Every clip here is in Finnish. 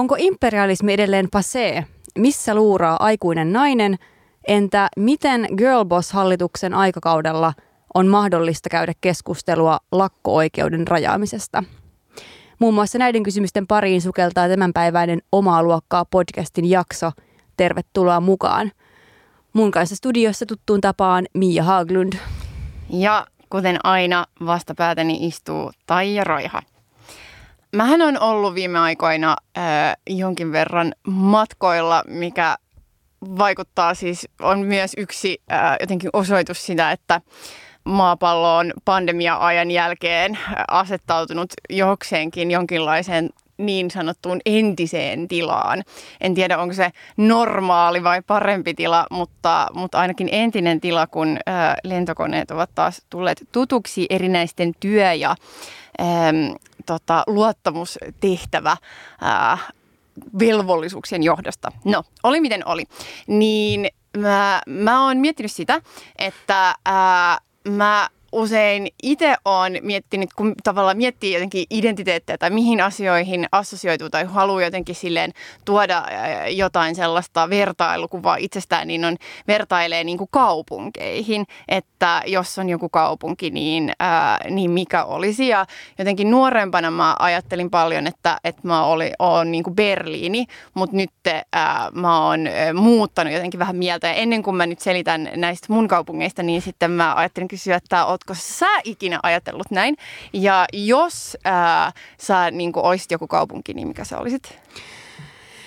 Onko imperialismi edelleen passé? Missä luuraa aikuinen nainen? Entä miten Girlboss-hallituksen aikakaudella on mahdollista käydä keskustelua lakko-oikeuden rajaamisesta? Muun muassa näiden kysymysten pariin sukeltaa tämänpäiväinen Omaa luokkaa podcastin jakso. Tervetuloa mukaan. Mun kanssa studiossa tuttuun tapaan Mia Haglund. Ja kuten aina vastapäätäni istuu Taija Roiha. Mähän on ollut viime aikoina äh, jonkin verran matkoilla, mikä vaikuttaa siis, on myös yksi äh, jotenkin osoitus sitä, että maapallo on pandemia-ajan jälkeen asettautunut jokseenkin jonkinlaiseen niin sanottuun entiseen tilaan. En tiedä, onko se normaali vai parempi tila, mutta, mutta ainakin entinen tila, kun ää, lentokoneet ovat taas tulleet tutuksi erinäisten työ- ja ää, tota, luottamustehtävä ää, velvollisuuksien johdosta. No, oli miten oli. Niin mä, mä oon miettinyt sitä, että ää, mä usein itse olen miettinyt, kun tavallaan miettii jotenkin identiteettiä tai mihin asioihin assosioituu tai haluaa jotenkin silleen tuoda jotain sellaista vertailukuvaa itsestään, niin on vertailee niin kuin kaupunkeihin, että jos on joku kaupunki, niin, ää, niin mikä olisi. Ja jotenkin nuorempana mä ajattelin paljon, että, että mä oli, olen niin kuin Berliini, mutta nyt ää, mä oon muuttanut jotenkin vähän mieltä. Ja ennen kuin mä nyt selitän näistä mun kaupungeista, niin sitten mä ajattelin kysyä, että ootko sä ikinä ajatellut näin? Ja jos ää, sä niin olisit joku kaupunki, niin mikä sä olisit?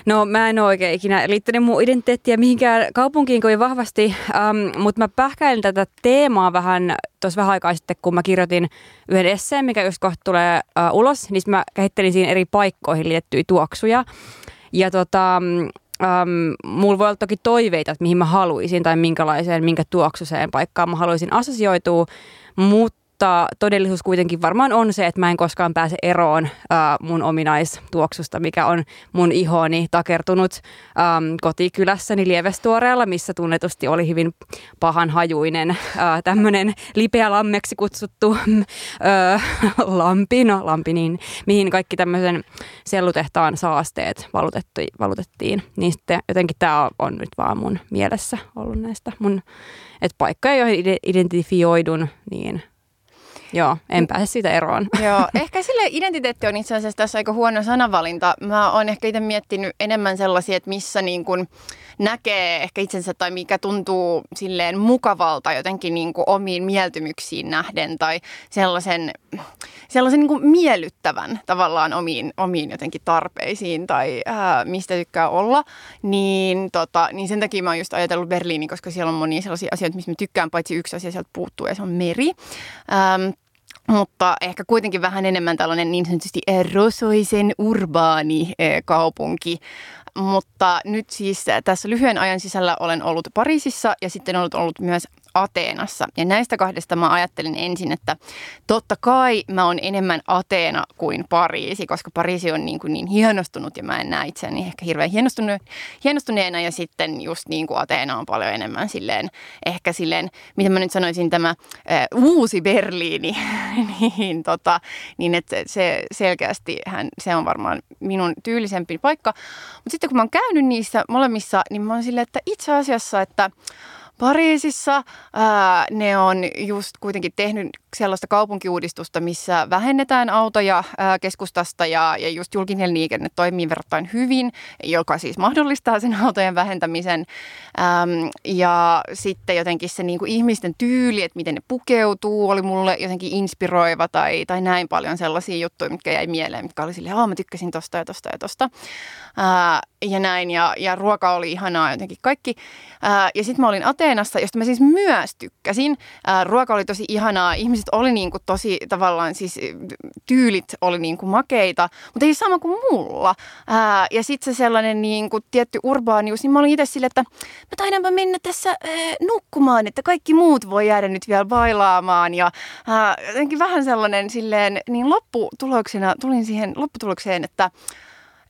No mä en ole oikein ikinä liittänyt mun identiteettiä mihinkään kaupunkiin kovin vahvasti, um, mutta mä pähkäilin tätä teemaa vähän tuossa vähän aikaa sitten, kun mä kirjoitin yhden esseen, mikä just kohta tulee uh, ulos, niin mä kehittelin siinä eri paikkoihin liittyviä tuoksuja. Ja tota, Um, mulla voi olla toki toiveita, että mihin mä haluaisin tai minkälaiseen, minkä tuoksuseen paikkaan mä haluaisin assosioitua, mutta todellisuus kuitenkin varmaan on se, että mä en koskaan pääse eroon äh, mun ominaistuoksusta, mikä on mun ihoni takertunut ähm, kotikylässäni Lievestuoreella, missä tunnetusti oli hyvin pahan hajuinen äh, tämmöinen lipeä lammeksi kutsuttu äh, lampi, no lampi, niin, mihin kaikki tämmöisen sellutehtaan saasteet valutettiin. Niin sitten jotenkin tämä on nyt vaan mun mielessä ollut näistä mun, että paikkoja, joihin identifioidun, niin Joo, en pääse siitä eroon. Joo, ehkä sille identiteetti on itse asiassa tässä aika huono sanavalinta. Mä oon ehkä itse miettinyt enemmän sellaisia, että missä niin kuin näkee ehkä itsensä tai mikä tuntuu silleen mukavalta jotenkin niin kuin omiin mieltymyksiin nähden tai sellaisen, sellaisen niin kuin miellyttävän tavallaan omiin, omiin jotenkin tarpeisiin tai ää, mistä tykkää olla. Niin, tota, niin sen takia mä oon just ajatellut Berliini, koska siellä on monia sellaisia asioita, missä mä tykkään, paitsi yksi asia sieltä puuttuu ja se on meri. Ähm, mutta ehkä kuitenkin vähän enemmän tällainen niin sanotusti rosoisen urbaani kaupunki. Mutta nyt siis tässä lyhyen ajan sisällä olen ollut Pariisissa ja sitten ollut, ollut myös Ateenassa. Ja näistä kahdesta mä ajattelin ensin, että totta kai mä oon enemmän Ateena kuin Pariisi, koska Pariisi on niin, kuin niin hienostunut ja mä en näe itseäni ehkä hirveän hienostuneena. Ja sitten just niin kuin Ateena on paljon enemmän silleen, ehkä silleen, mitä mä nyt sanoisin, tämä ä, uusi Berliini, niin, tota, niin että se selkeästi hän, se on varmaan minun tyylisempi paikka. Mutta sitten kun mä oon käynyt niissä molemmissa, niin mä oon silleen, että itse asiassa, että Pariisissa. Ää, ne on just kuitenkin tehnyt sellaista kaupunkiuudistusta, missä vähennetään autoja keskustasta ja, ja just julkinen liikenne toimii verrattain hyvin, joka siis mahdollistaa sen autojen vähentämisen. Äm, ja sitten jotenkin se niin kuin ihmisten tyyli, että miten ne pukeutuu, oli mulle jotenkin inspiroiva tai, tai näin paljon sellaisia juttuja, mitkä jäi mieleen, mitkä oli silleen, mä tykkäsin tosta ja tosta ja tosta. Ja näin, ja, ja ruoka oli ihanaa jotenkin kaikki. Ja sitten mä olin Ateenassa, josta mä siis myös tykkäsin. Ruoka oli tosi ihanaa, ihmiset oli niinku tosi tavallaan, siis tyylit oli niinku makeita, mutta ei sama kuin mulla. Ää, ja sitten se sellainen niinku tietty urbaanius, niin mä olin itse sille, että mä taidanpa mennä tässä ää, nukkumaan, että kaikki muut voi jäädä nyt vielä bailaamaan. Ja ää, jotenkin vähän sellainen silleen, niin lopputuloksena tulin siihen lopputulokseen, että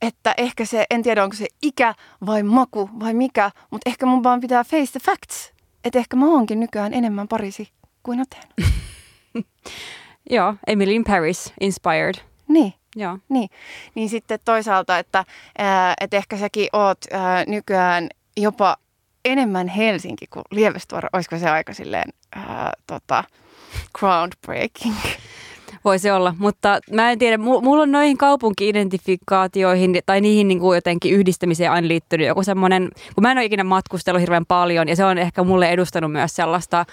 että ehkä se, en tiedä onko se ikä vai maku vai mikä, mutta ehkä mun vaan pitää face the facts. Että ehkä mä oonkin nykyään enemmän Pariisi kuin Athena. Joo, Emily in Paris, inspired. Niin. Joo. Niin, niin sitten toisaalta, että, ää, että ehkä säkin oot ää, nykyään jopa enemmän Helsinki kuin Lievestuora. Olisiko se aika silleen ää, tota, groundbreaking? Voi se olla, mutta mä en tiedä, mulla on noihin kaupunki-identifikaatioihin tai niihin niin kuin jotenkin yhdistämiseen aina liittynyt joku semmoinen, kun mä en ole ikinä matkustellut hirveän paljon ja se on ehkä mulle edustanut myös sellaista,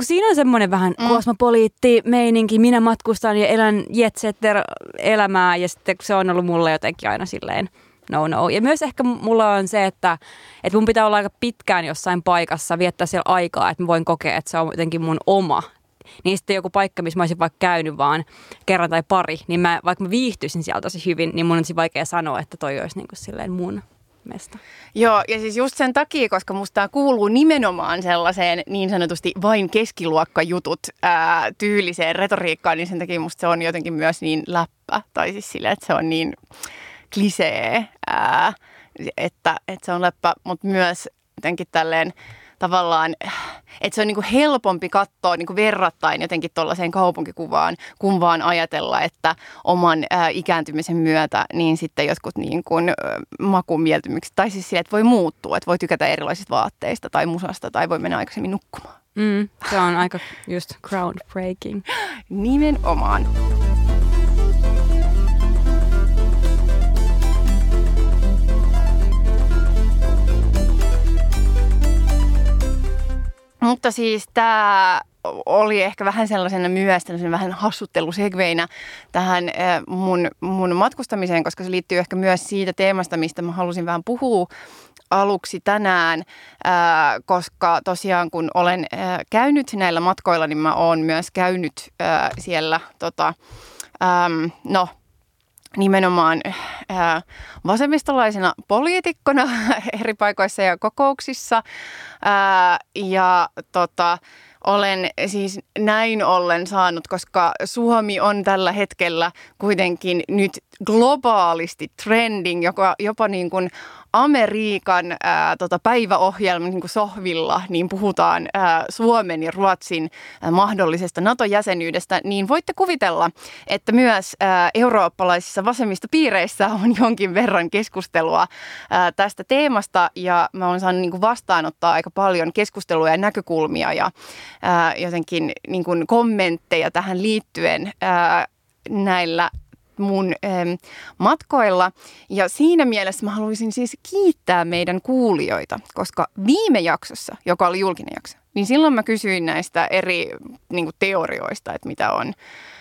Siinä on semmoinen vähän mm. kosmopoliitti meininki, minä matkustan ja elän jetsetter elämää ja sitten se on ollut mulle jotenkin aina silleen no no. Ja myös ehkä mulla on se, että, että mun pitää olla aika pitkään jossain paikassa, viettää siellä aikaa, että mä voin kokea, että se on jotenkin mun oma niin sitten joku paikka, missä mä olisin vaikka käynyt vaan kerran tai pari, niin mä, vaikka mä viihtyisin sieltä tosi hyvin, niin mun on vaikea sanoa, että toi olisi niin kuin silleen mun mesta. Joo, ja siis just sen takia, koska musta tämä kuuluu nimenomaan sellaiseen niin sanotusti vain keskiluokkajutut ää, tyyliseen retoriikkaan, niin sen takia musta se on jotenkin myös niin läppä, tai siis silleen, että se on niin klisee, ää, että, että se on läppä, mutta myös jotenkin tälleen tavallaan, että se on niinku helpompi katsoa niinku verrattain jotenkin tuollaiseen kaupunkikuvaan, kun vaan ajatella, että oman ää, ikääntymisen myötä niin sitten jotkut niinku, makumieltymykset, tai siis sille, että voi muuttua, että voi tykätä erilaisista vaatteista tai musasta tai voi mennä aikaisemmin nukkumaan. Mm, se on aika just groundbreaking. Nimenomaan. Mutta siis tämä oli ehkä vähän sellaisena myös tällaisen vähän hassuttelusegveinä tähän mun, mun matkustamiseen, koska se liittyy ehkä myös siitä teemasta, mistä mä halusin vähän puhua aluksi tänään, koska tosiaan kun olen käynyt näillä matkoilla, niin mä oon myös käynyt siellä tota, no, nimenomaan ää, vasemmistolaisena poliitikkona eri paikoissa ja kokouksissa. Ää, ja tota, olen siis näin ollen saanut, koska Suomi on tällä hetkellä kuitenkin nyt globaalisti trending, joka jopa niin kuin Amerikan ää, tota, päiväohjelman niin kuin sohvilla, niin puhutaan ää, Suomen ja Ruotsin ää, mahdollisesta NATO-jäsenyydestä, niin voitte kuvitella, että myös ää, eurooppalaisissa vasemmistopiireissä on jonkin verran keskustelua ää, tästä teemasta. Ja mä oon saanut niin kuin vastaanottaa aika paljon keskustelua ja näkökulmia ja ää, jotenkin niin kuin kommentteja tähän liittyen ää, näillä mun ähm, matkoilla. Ja siinä mielessä mä haluaisin siis kiittää meidän kuulijoita, koska viime jaksossa, joka oli julkinen jakso, niin silloin mä kysyin näistä eri niin kuin teorioista, että mitä on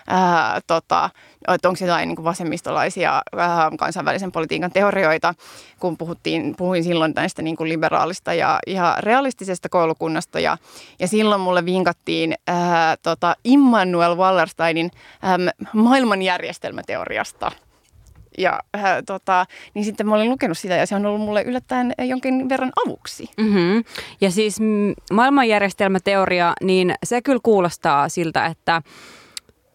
ää, tota, että onko jotain niin vasemmistolaisia ää, kansainvälisen politiikan teorioita, kun puhuttiin, puhuin silloin näistä niin kuin liberaalista ja, ja realistisesta koulukunnasta. Ja, ja silloin mulle vinkattiin ää, tota Immanuel Wallersteinin ää, maailmanjärjestelmäteoriasta – ja äh, tota, niin sitten mä olin lukenut sitä ja se on ollut mulle yllättäen jonkin verran avuksi. Mm-hmm. Ja siis maailmanjärjestelmäteoria, niin se kyllä kuulostaa siltä, että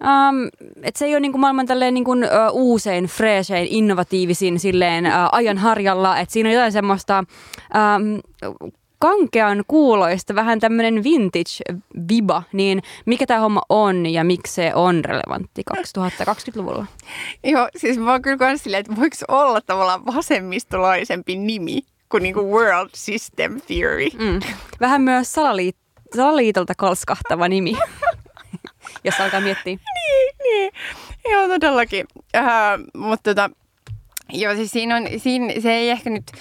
Um, et se ei ole niinku maailman tälleen niinku, uh, uusein, freesein, innovatiivisin silleen uh, ajan harjalla. Et siinä on jotain semmoista um, kankean kuuloista, vähän tämmöinen vintage-viba, niin mikä tämä homma on ja miksi se on relevantti 2020-luvulla? Joo, siis mä oon kyllä kans silleen, että voiko olla tavallaan vasemmistolaisempi nimi kuin niinku World System Theory? Mm. Vähän myös salaliit- salaliitolta kalskahtava nimi. jos alkaa miettiä. niin. Joo, todellakin. Äh, mutta tota, joo, siis siinä on, siinä, se ei ehkä nyt,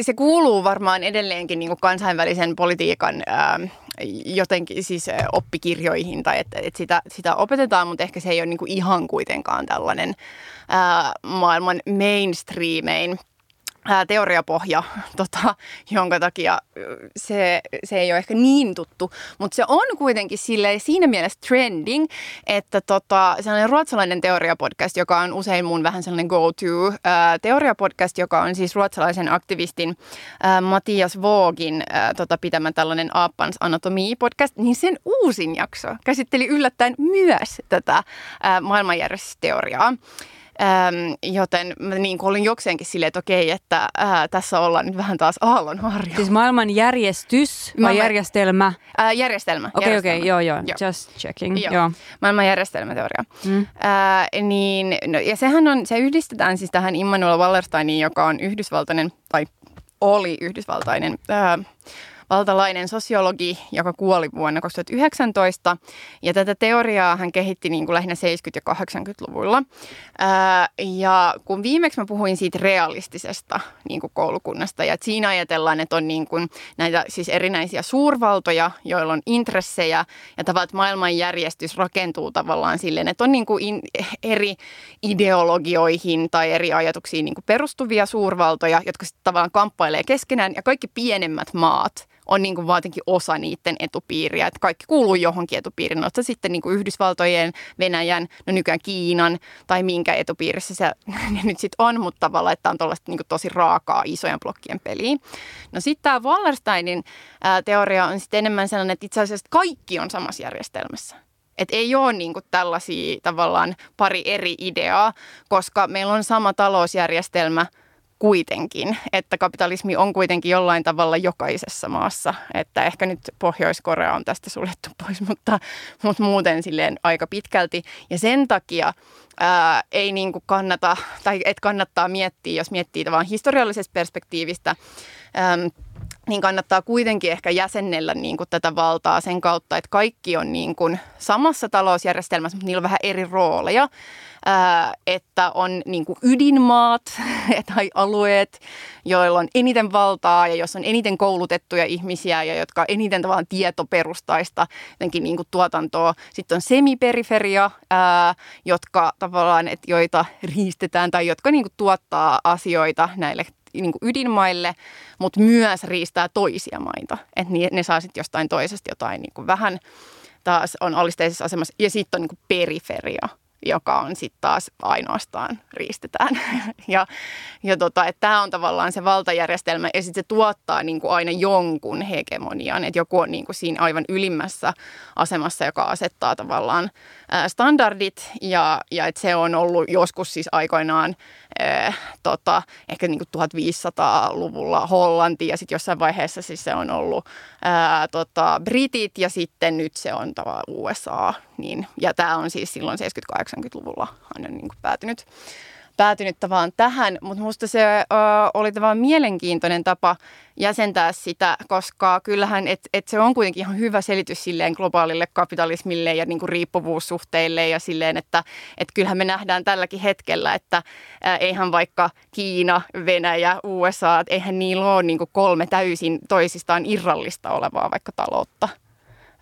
se kuuluu varmaan edelleenkin niin kansainvälisen politiikan äh, jotenkin siis oppikirjoihin tai että, että sitä, sitä opetetaan, mutta ehkä se ei ole niin kuin ihan kuitenkaan tällainen äh, maailman mainstreamein ää, teoriapohja, tota, jonka takia se, se ei ole ehkä niin tuttu, mutta se on kuitenkin sille, siinä mielessä trending, että tota, sellainen ruotsalainen teoriapodcast, joka on usein mun vähän sellainen go-to ää, teoriapodcast, joka on siis ruotsalaisen aktivistin ää, Matias Voogin ää, tota, pitämä tällainen Aappans anatomii-podcast, niin sen uusin jakso käsitteli yllättäen myös tätä ää, maailmanjärjestysteoriaa. Ähm, joten mä niin kuin olin jokseenkin silleen, että okei, että ää, tässä ollaan nyt vähän taas aallonharjalla. Siis maailman järjestys vai Maailman- järjestelmä? Ää, järjestelmä. Okei, okei, järjestelmä. joo, joo, Joo. just checking. Joo. Joo. Maailman järjestelmäteoria. Mm. Ää, niin, no, ja sehän on, se yhdistetään siis tähän Immanuel Wallersteiniin, joka on yhdysvaltainen, tai oli yhdysvaltainen ää, valtalainen sosiologi, joka kuoli vuonna 2019. Ja tätä teoriaa hän kehitti niin kuin lähinnä 70- ja 80-luvulla. Ää, ja kun viimeksi mä puhuin siitä realistisesta niin kuin koulukunnasta, ja että siinä ajatellaan, että on niin kuin näitä siis erinäisiä suurvaltoja, joilla on intressejä, ja tavallaan että maailmanjärjestys rakentuu tavallaan silleen, että on niin kuin in, eri ideologioihin tai eri ajatuksiin niin kuin perustuvia suurvaltoja, jotka sitten tavallaan kamppailee keskenään, ja kaikki pienemmät maat on niin kuin vaan jotenkin osa niiden etupiiriä, että kaikki kuuluu johonkin etupiiriin, no sitten niin kuin Yhdysvaltojen, Venäjän, no nykyään Kiinan tai minkä etupiirissä se nyt sitten on, mutta tavallaan, että on tuollaista niin tosi raakaa isojen blokkien peliä. No sitten tämä Wallersteinin ää, teoria on sitten enemmän sellainen, että itse asiassa kaikki on samassa järjestelmässä. Et ei ole niinku tällaisia tavallaan pari eri ideaa, koska meillä on sama talousjärjestelmä kuitenkin, että kapitalismi on kuitenkin jollain tavalla jokaisessa maassa. Että ehkä nyt Pohjois-Korea on tästä suljettu pois, mutta, mutta muuten silleen aika pitkälti. Ja sen takia ää, ei niinku kannata, tai et kannattaa miettiä, jos miettii vaan historiallisesta perspektiivistä, äm, niin kannattaa kuitenkin ehkä jäsennellä niin kuin tätä valtaa sen kautta, että kaikki on niin kuin samassa talousjärjestelmässä, mutta niillä on vähän eri rooleja. Ää, että on niin kuin ydinmaat tai alueet, joilla on eniten valtaa ja jos on eniten koulutettuja ihmisiä ja jotka eniten tavallaan tietoperustaista jotenkin niin kuin tuotantoa. Sitten on semiperiferia, ää, jotka tavallaan, että joita riistetään tai jotka niin kuin tuottaa asioita näille niin kuin ydinmaille, mutta myös riistää toisia maita. Että ne, saa sitten jostain toisesta jotain niin kuin vähän taas on alisteisessa asemassa. Ja sitten on niin kuin periferia, joka on sitten taas ainoastaan riistetään. ja ja tota, tämä on tavallaan se valtajärjestelmä ja sitten se tuottaa niin kuin aina jonkun hegemonian. Että joku on niin kuin siinä aivan ylimmässä asemassa, joka asettaa tavallaan standardit ja, ja että se on ollut joskus siis aikoinaan ää, tota, ehkä niin kuin 1500-luvulla Hollanti ja sitten jossain vaiheessa siis se on ollut ää, tota, Britit ja sitten nyt se on tavallaan USA. Niin, ja tämä on siis silloin 70-80-luvulla aina niin kuin päätynyt päätynyt tavallaan tähän, mutta minusta se ö, oli tavallaan mielenkiintoinen tapa jäsentää sitä, koska kyllähän, että et se on kuitenkin ihan hyvä selitys silleen globaalille kapitalismille ja niinku riippuvuussuhteille ja silleen, että et kyllähän me nähdään tälläkin hetkellä, että ä, eihän vaikka Kiina, Venäjä, USA, et eihän niillä ole niinku kolme täysin toisistaan irrallista olevaa vaikka taloutta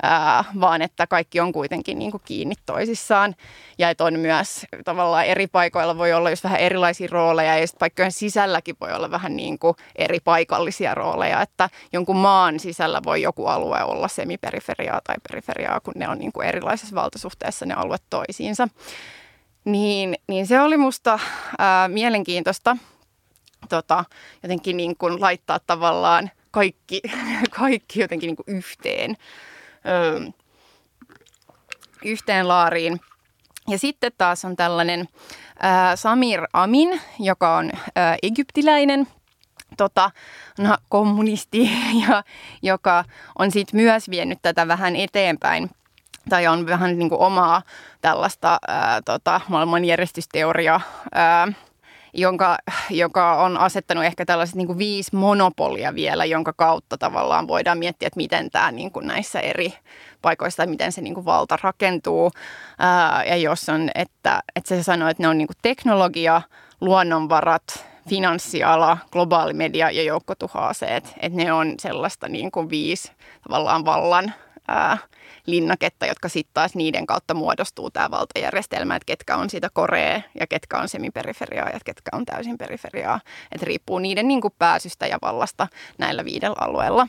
ää, vaan että kaikki on kuitenkin niin kuin kiinni toisissaan. Ja että on myös tavallaan eri paikoilla voi olla just vähän erilaisia rooleja ja sitten paikkojen sisälläkin voi olla vähän niin kuin eri paikallisia rooleja. Että jonkun maan sisällä voi joku alue olla semiperiferiaa tai periferiaa, kun ne on niin kuin erilaisessa valtasuhteessa ne alueet toisiinsa. Niin, niin se oli musta ää, mielenkiintoista tota, jotenkin niin kuin laittaa tavallaan kaikki, kaikki jotenkin niin kuin yhteen ö, yhteen laariin. Ja sitten taas on tällainen Samir Amin, joka on egyptiläinen tota, no, kommunisti, ja, joka on sitten myös vienyt tätä vähän eteenpäin tai on vähän niin kuin omaa tällaista ää, tota, maailmanjärjestysteoriaa, ää, jonka, joka on asettanut ehkä tällaiset niin kuin viisi monopolia vielä, jonka kautta tavallaan voidaan miettiä, että miten tämä niin kuin näissä eri paikoissa miten se niin kuin valta rakentuu. Ää, ja jos on, että, että se sanoo, että ne on niin kuin teknologia, luonnonvarat, finanssiala, globaali media ja joukkotuhoaseet, että ne on sellaista niin kuin viisi tavallaan vallan ää, linnaketta, jotka sitten taas niiden kautta muodostuu tämä valtajärjestelmä, että ketkä on sitä korea ja ketkä on semiperiferiaa ja ketkä on täysin periferiaa. Että riippuu niiden niin kuin pääsystä ja vallasta näillä viidellä alueella.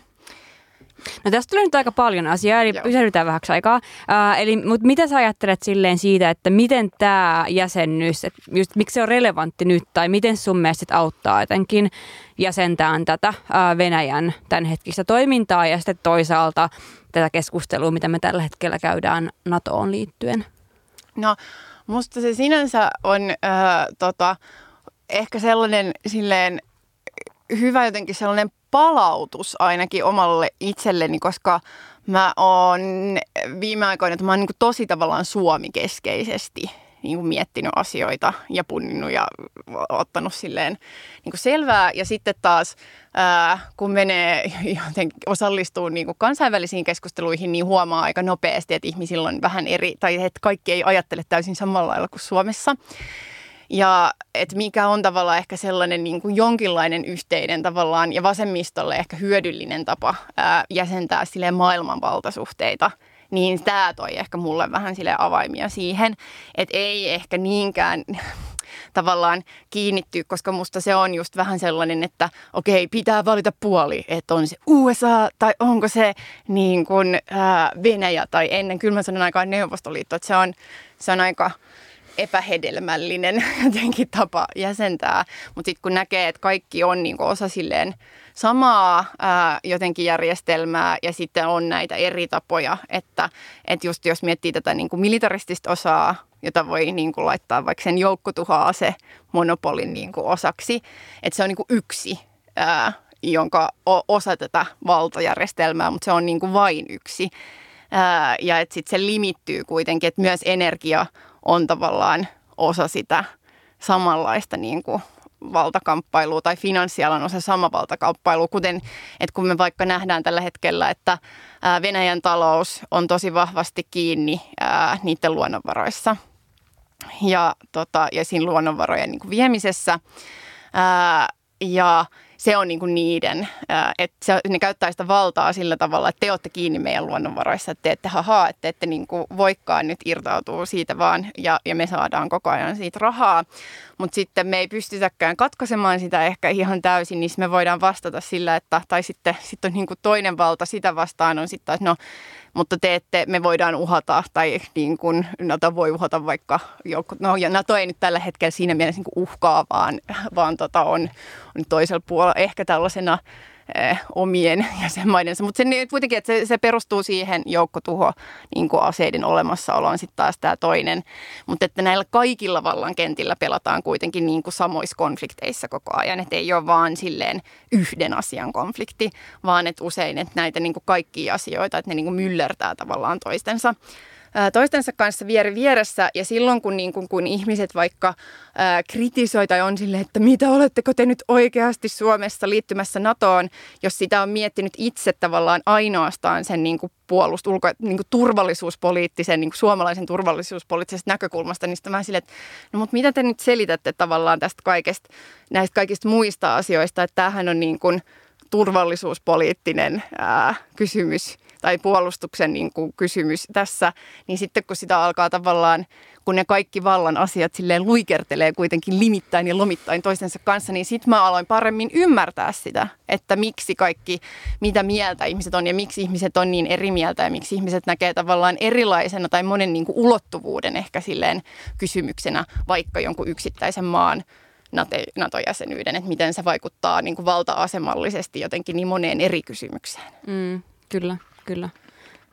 No tästä tulee nyt aika paljon asiaa, eli Joo. pysähdytään vähäksi aikaa. Uh, eli, mutta mitä sä ajattelet silleen siitä, että miten tämä jäsennys, että just miksi se on relevantti nyt, tai miten sun mielestä auttaa jotenkin jäsentään tätä uh, Venäjän tämänhetkistä toimintaa, ja sitten toisaalta tätä keskustelua, mitä me tällä hetkellä käydään NATOon liittyen? No musta se sinänsä on äh, tota, ehkä sellainen silleen hyvä jotenkin sellainen palautus ainakin omalle itselleni, koska mä oon viime aikoina, että mä oon niin tosi tavallaan suomikeskeisesti niin kuin miettinyt asioita ja punninnut ja ottanut silleen niin kuin selvää. Ja sitten taas, ää, kun menee jotenkin osallistuu niin kuin kansainvälisiin keskusteluihin, niin huomaa aika nopeasti, että ihmisillä on vähän eri, tai että kaikki ei ajattele täysin samalla lailla kuin Suomessa. Ja että mikä on tavallaan ehkä sellainen niin kuin jonkinlainen yhteinen tavallaan ja vasemmistolle ehkä hyödyllinen tapa ää, jäsentää sille maailmanvaltasuhteita – niin tämä toi ehkä mulle vähän sille avaimia siihen, että ei ehkä niinkään tavallaan kiinnittyä, koska musta se on just vähän sellainen, että okei, pitää valita puoli, että on se USA tai onko se niin kuin, ää, Venäjä tai ennen kylmän sodan aikaan Neuvostoliitto, että se on, se on aika epähedelmällinen jotenkin tapa jäsentää, mutta sitten kun näkee, että kaikki on niin osa silleen samaa ää, jotenkin järjestelmää ja sitten on näitä eri tapoja, että, että just jos miettii tätä niin kuin militaristista osaa, jota voi niin kuin laittaa vaikka sen joukkotuhoase monopolin niin kuin osaksi, että se on niin kuin yksi ää, jonka osa tätä valtajärjestelmää, mutta se on niin kuin vain yksi. Ää, ja että sitten se limittyy kuitenkin, että myös energia on tavallaan osa sitä samanlaista niin kuin valtakamppailua tai finanssialan osa sama valtakamppailu, kuten että kun me vaikka nähdään tällä hetkellä, että Venäjän talous on tosi vahvasti kiinni niiden luonnonvaroissa ja, tota, ja siinä luonnonvarojen niin kuin viemisessä. Ää, ja se on niinku niiden, että se, ne käyttää sitä valtaa sillä tavalla, että te olette kiinni meidän luonnonvaroissa, että te ette hahaa, että te ette niinku voikaan nyt irtautua siitä vaan ja, ja me saadaan koko ajan siitä rahaa. Mutta sitten me ei pystytäkään katkaisemaan sitä ehkä ihan täysin, niin me voidaan vastata sillä, että tai sitten sit on niinku toinen valta sitä vastaan on sitten, että no mutta te ette, me voidaan uhata tai niin kuin NATO voi uhata vaikka joku, no ja NATO ei nyt tällä hetkellä siinä mielessä niin uhkaa, vaan, vaan tota on, on toisella puolella. Ehkä tällaisena omien jäsenmaidensa. Mutta se kuitenkin, että se, se perustuu siihen joukkotuho niin kuin aseiden olemassaoloon sitten taas tämä toinen. Mutta että näillä kaikilla vallan kentillä pelataan kuitenkin niin kuin samoissa konflikteissa koko ajan. Että ei ole vaan silleen yhden asian konflikti, vaan että usein että näitä niin kuin kaikkia asioita, että ne niin kuin myllertää tavallaan toistensa toistensa kanssa vieressä ja silloin kun, niin kun, kun ihmiset vaikka ää, kritisoi tai on sille, että mitä oletteko te nyt oikeasti Suomessa liittymässä NATOon, jos sitä on miettinyt itse tavallaan ainoastaan sen niin kuin puolust, ulko, niin kuin turvallisuuspoliittisen, niin kuin suomalaisen turvallisuuspoliittisesta näkökulmasta, niin sitten mä sille, että no mutta mitä te nyt selitätte tavallaan tästä kaikesta, näistä kaikista muista asioista, että tämähän on niin kuin turvallisuuspoliittinen ää, kysymys tai puolustuksen niin kuin kysymys tässä, niin sitten kun sitä alkaa tavallaan, kun ne kaikki vallan asiat silleen luikertelee kuitenkin limittäin ja lomittain toistensa kanssa, niin sitten mä aloin paremmin ymmärtää sitä, että miksi kaikki, mitä mieltä ihmiset on ja miksi ihmiset on niin eri mieltä ja miksi ihmiset näkee tavallaan erilaisena tai monen niin kuin ulottuvuuden ehkä silleen kysymyksenä vaikka jonkun yksittäisen maan NATO-jäsenyyden, että miten se vaikuttaa niin kuin valta-asemallisesti jotenkin niin moneen eri kysymykseen. Mm, kyllä kyllä.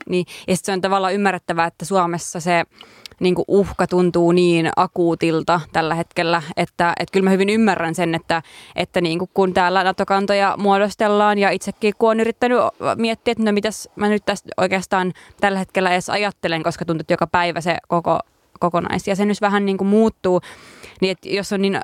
Niin, ja se on tavallaan ymmärrettävää, että Suomessa se niin kuin uhka tuntuu niin akuutilta tällä hetkellä, että, että kyllä mä hyvin ymmärrän sen, että, että niin kuin kun täällä NATO-kantoja muodostellaan ja itsekin kun on yrittänyt miettiä, että no mitäs mä nyt tästä oikeastaan tällä hetkellä edes ajattelen, koska tuntuu, että joka päivä se koko kokonaisjäsenyys vähän niin kuin muuttuu, niin että jos on niin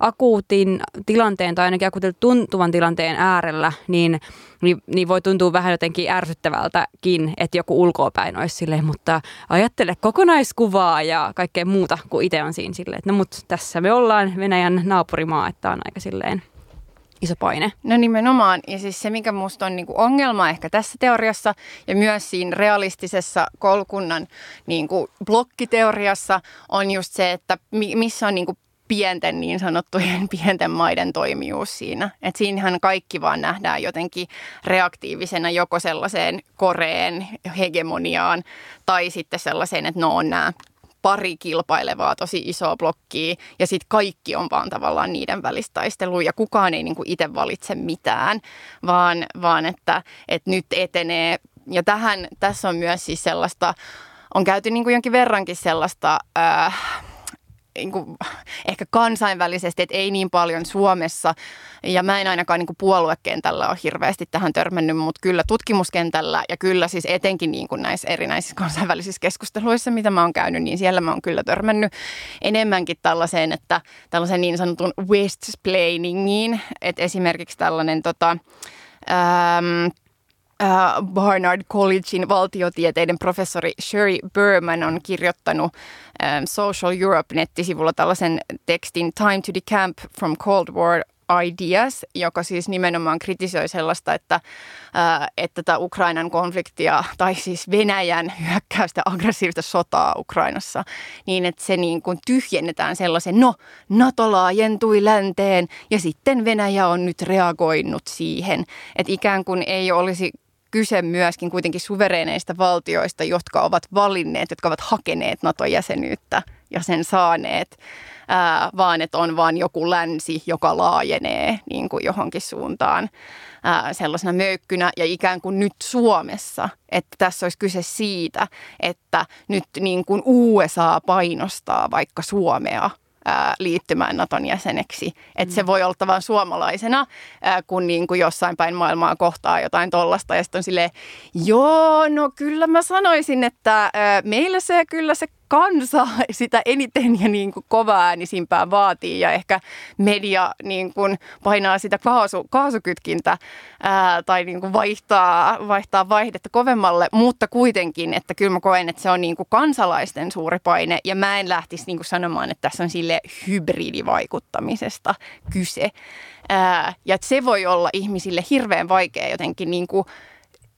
akuutin tilanteen tai ainakin akuutin tuntuvan tilanteen äärellä, niin, niin, niin voi tuntua vähän jotenkin ärsyttävältäkin, että joku ulkoapäin olisi silleen, mutta ajattele kokonaiskuvaa ja kaikkea muuta kuin itse on siinä silleen, että no mutta tässä me ollaan Venäjän naapurimaa, että on aika silleen iso paine. No nimenomaan. Ja siis se, mikä minusta on niinku ongelma ehkä tässä teoriassa ja myös siinä realistisessa koulukunnan niinku blokkiteoriassa on just se, että missä on niinku pienten niin sanottujen pienten maiden toimijuus siinä. Että siinähän kaikki vaan nähdään jotenkin reaktiivisena joko sellaiseen koreen hegemoniaan tai sitten sellaiseen, että no on nämä pari kilpailevaa tosi isoa blokkia ja sitten kaikki on vaan tavallaan niiden välistaistelua ja kukaan ei niinku itse valitse mitään, vaan, vaan että, että nyt etenee. Ja tähän, tässä on myös siis sellaista on käyty niin kuin jonkin verrankin sellaista... Äh, niin kuin, ehkä kansainvälisesti, että ei niin paljon Suomessa. Ja mä en ainakaan niin kuin puoluekentällä ole hirveästi tähän törmännyt, mutta kyllä tutkimuskentällä ja kyllä siis etenkin niin kuin näissä erinäisissä kansainvälisissä keskusteluissa, mitä mä oon käynyt, niin siellä mä oon kyllä törmännyt enemmänkin tällaiseen, että tällaisen niin sanotun west-plainingiin, että esimerkiksi tällainen tota, ähm, Uh, Barnard Collegein valtiotieteiden professori Sherry Berman on kirjoittanut um, Social Europe-nettisivulla tällaisen tekstin Time to Decamp from Cold War Ideas, joka siis nimenomaan kritisoi sellaista, että, ää, että tätä Ukrainan konfliktia tai siis Venäjän hyökkäystä aggressiivista sotaa Ukrainassa, niin että se niin kuin tyhjennetään sellaisen, no NATO laajentui länteen ja sitten Venäjä on nyt reagoinut siihen, että ikään kuin ei olisi kyse myöskin kuitenkin suvereeneista valtioista, jotka ovat valinneet, jotka ovat hakeneet NATO-jäsenyyttä ja sen saaneet, ää, vaan että on vain joku länsi, joka laajenee niin kuin johonkin suuntaan ää, sellaisena möykkynä. Ja ikään kuin nyt Suomessa, että tässä olisi kyse siitä, että nyt niin kuin USA painostaa vaikka Suomea ää, liittymään Naton jäseneksi. Että se mm. voi olla vain suomalaisena, ää, kun niin kuin jossain päin maailmaa kohtaa jotain tollasta ja sitten on silleen, joo, no kyllä mä sanoisin, että ää, meillä se kyllä se kansa sitä eniten ja niin kuin kovaäänisimpää vaatii ja ehkä media niin kuin painaa sitä kaasu, kaasukytkintä ää, tai niin kuin vaihtaa, vaihtaa vaihdetta kovemmalle, mutta kuitenkin, että kyllä mä koen, että se on niin kuin kansalaisten suuri paine ja mä en lähtisi niin kuin sanomaan, että tässä on sille hybridivaikuttamisesta kyse. Ää, ja että se voi olla ihmisille hirveän vaikea jotenkin niin kuin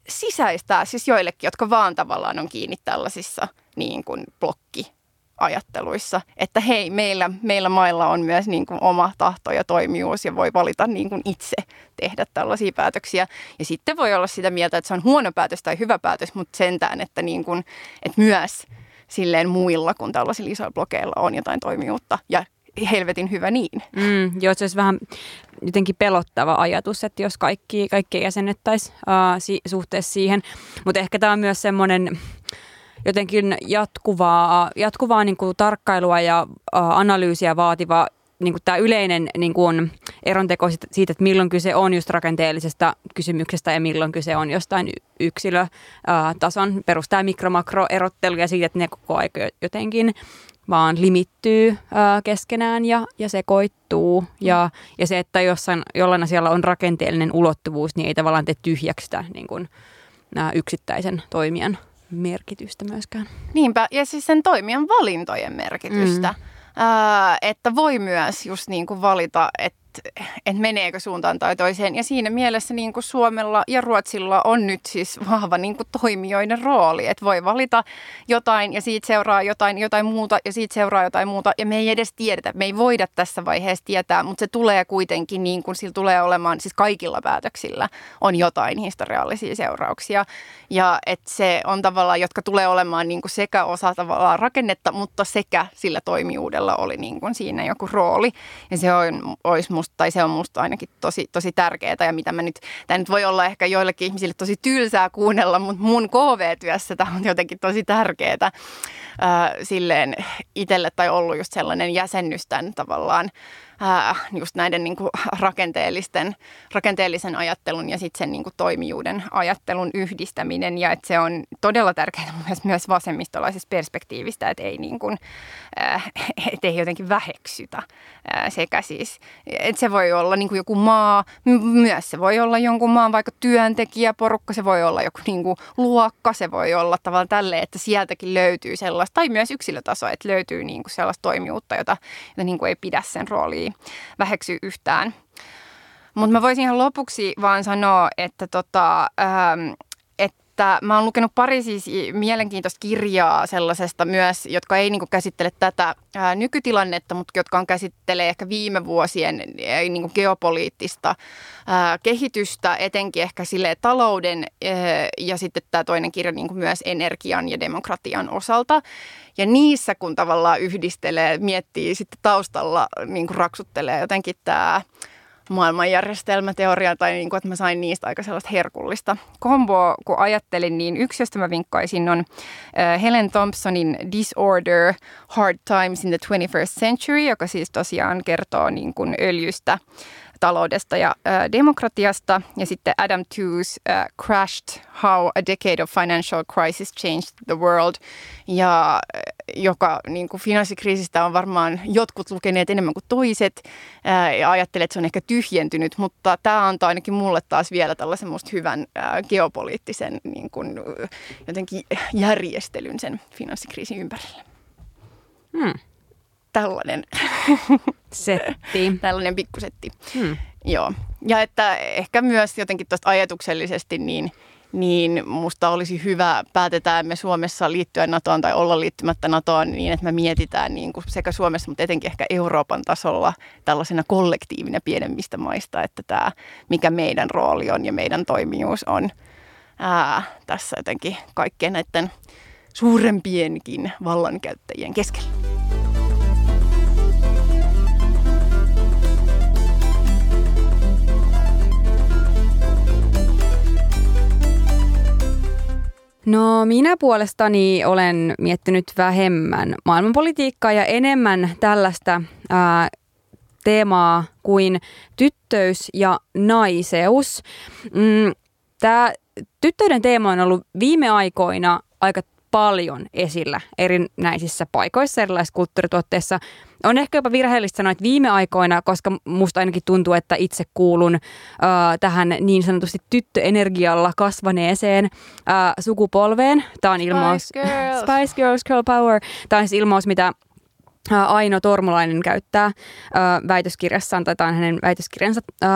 sisäistää, siis joillekin, jotka vaan tavallaan on kiinni tällaisissa niin kuin blokki ajatteluissa, että hei, meillä, meillä mailla on myös niin kuin oma tahto ja toimijuus ja voi valita niin kuin itse tehdä tällaisia päätöksiä. Ja sitten voi olla sitä mieltä, että se on huono päätös tai hyvä päätös, mutta sentään, että, niin kuin, että myös silleen muilla kuin tällaisilla isoilla blokeilla on jotain toimijuutta ja helvetin hyvä niin. Mm, joo, se olisi vähän jotenkin pelottava ajatus, että jos kaikki, kaikki jäsennettäisiin uh, si- suhteessa siihen. Mutta ehkä tämä on myös semmoinen jotenkin jatkuvaa, jatkuvaa niin kuin tarkkailua ja analyysiä vaativa niin kuin tämä yleinen niin kuin eronteko siitä, että milloin kyse on just rakenteellisesta kysymyksestä ja milloin kyse on jostain yksilötason perustaa mikro-makro-erottelu ja siitä, että ne koko aika jotenkin vaan limittyy ää, keskenään ja, ja sekoittuu. Ja, ja se, että jossain, jollain asialla on rakenteellinen ulottuvuus, niin ei tavallaan tee tyhjäksi sitä niin kuin, yksittäisen toimijan merkitystä myöskään. Niinpä, ja siis sen toimijan valintojen merkitystä. Mm. Ää, että voi myös just niin kuin valita, että että et meneekö suuntaan tai toiseen. Ja siinä mielessä niin kuin Suomella ja Ruotsilla on nyt siis vahva niin kuin toimijoiden rooli, että voi valita jotain ja siitä seuraa jotain, jotain muuta ja siitä seuraa jotain muuta. Ja me ei edes tiedetä, me ei voida tässä vaiheessa tietää, mutta se tulee kuitenkin niin kuin sillä tulee olemaan, siis kaikilla päätöksillä on jotain historiallisia seurauksia. Ja että se on tavallaan, jotka tulee olemaan niin kuin sekä osa tavallaan rakennetta, mutta sekä sillä toimijuudella oli niin kuin siinä joku rooli. Ja se on, olisi musta, tai se on musta ainakin tosi, tosi tärkeää ja mitä mä nyt, tämä nyt voi olla ehkä joillekin ihmisille tosi tylsää kuunnella, mutta mun KV-työssä tämä on jotenkin tosi tärkeää äh, silleen itselle tai ollut just sellainen jäsennystän tavallaan ää, just näiden niin kuin rakenteellisten, rakenteellisen ajattelun ja sitten sen niin kuin toimijuuden ajattelun yhdistäminen. Ja että se on todella tärkeää myös, myös vasemmistolaisesta perspektiivistä, että ei, niin kuin, ää, et ei jotenkin väheksytä ää, sekä siis, että se voi olla niin kuin joku maa, myös se voi olla jonkun maan vaikka työntekijäporukka, se voi olla joku niin kuin luokka, se voi olla tavallaan tälle, että sieltäkin löytyy sellaista, tai myös yksilötaso, että löytyy niin kuin sellaista toimijuutta, jota, jota niin kuin ei pidä sen roolia väheksy yhtään. Mutta mä voisin ihan lopuksi vaan sanoa, että tota, ähm, että mä oon lukenut pari siis mielenkiintoista kirjaa sellaisesta myös, jotka ei niin käsittele tätä ää, nykytilannetta, mutta jotka on käsittelee ehkä viime vuosien ää, niin geopoliittista ää, kehitystä, etenkin ehkä sille talouden ää, ja sitten tämä toinen kirja niin myös energian ja demokratian osalta. Ja niissä kun tavallaan yhdistelee, miettii sitten taustalla, niin raksuttelee jotenkin tämä maailmanjärjestelmäteoriaa tai niin kuin, että mä sain niistä aika sellaista herkullista komboa, kun ajattelin, niin yksi, josta mä vinkkaisin, on äh, Helen Thompsonin Disorder, Hard Times in the 21st Century, joka siis tosiaan kertoo niin kuin öljystä taloudesta ja äh, demokratiasta. Ja sitten Adam Tooze äh, Crashed, How a Decade of Financial Crisis Changed the World, ja äh, joka niin kuin finanssikriisistä on varmaan jotkut lukeneet enemmän kuin toiset äh, ja ajattelee, että se on ehkä tyhjentynyt, mutta tämä antaa ainakin mulle taas vielä tällaisen musta hyvän äh, geopoliittisen niin kuin, jotenkin järjestelyn sen finanssikriisin ympärille. Hmm tällainen setti. tällainen pikkusetti. Hmm. Joo. Ja että ehkä myös jotenkin tuosta ajatuksellisesti niin, niin musta olisi hyvä, päätetään me Suomessa liittyä NATOon tai olla liittymättä NATOon niin, että me mietitään niin kuin sekä Suomessa, mutta etenkin ehkä Euroopan tasolla tällaisena kollektiivina pienemmistä maista, että tämä, mikä meidän rooli on ja meidän toimijuus on ää, tässä jotenkin kaikkien näiden suurempienkin vallankäyttäjien keskellä. No minä puolestani olen miettinyt vähemmän maailmanpolitiikkaa ja enemmän tällaista ää, teemaa kuin tyttöys ja naiseus. Mm, Tämä tyttöiden teema on ollut viime aikoina aika paljon esillä erinäisissä paikoissa, erilaisissa kulttuurituotteissa. On ehkä jopa virheellistä sanoa, että viime aikoina, koska musta ainakin tuntuu, että itse kuulun äh, tähän niin sanotusti tyttöenergialla kasvaneeseen äh, sukupolveen. Tämä on ilmaus... Spice Girls. Spice Girls, Girl Power. Tämä on siis ilmaus, mitä Aino Tormulainen käyttää äh, väitöskirjassaan, tai tämä on hänen väitöskirjansa äh,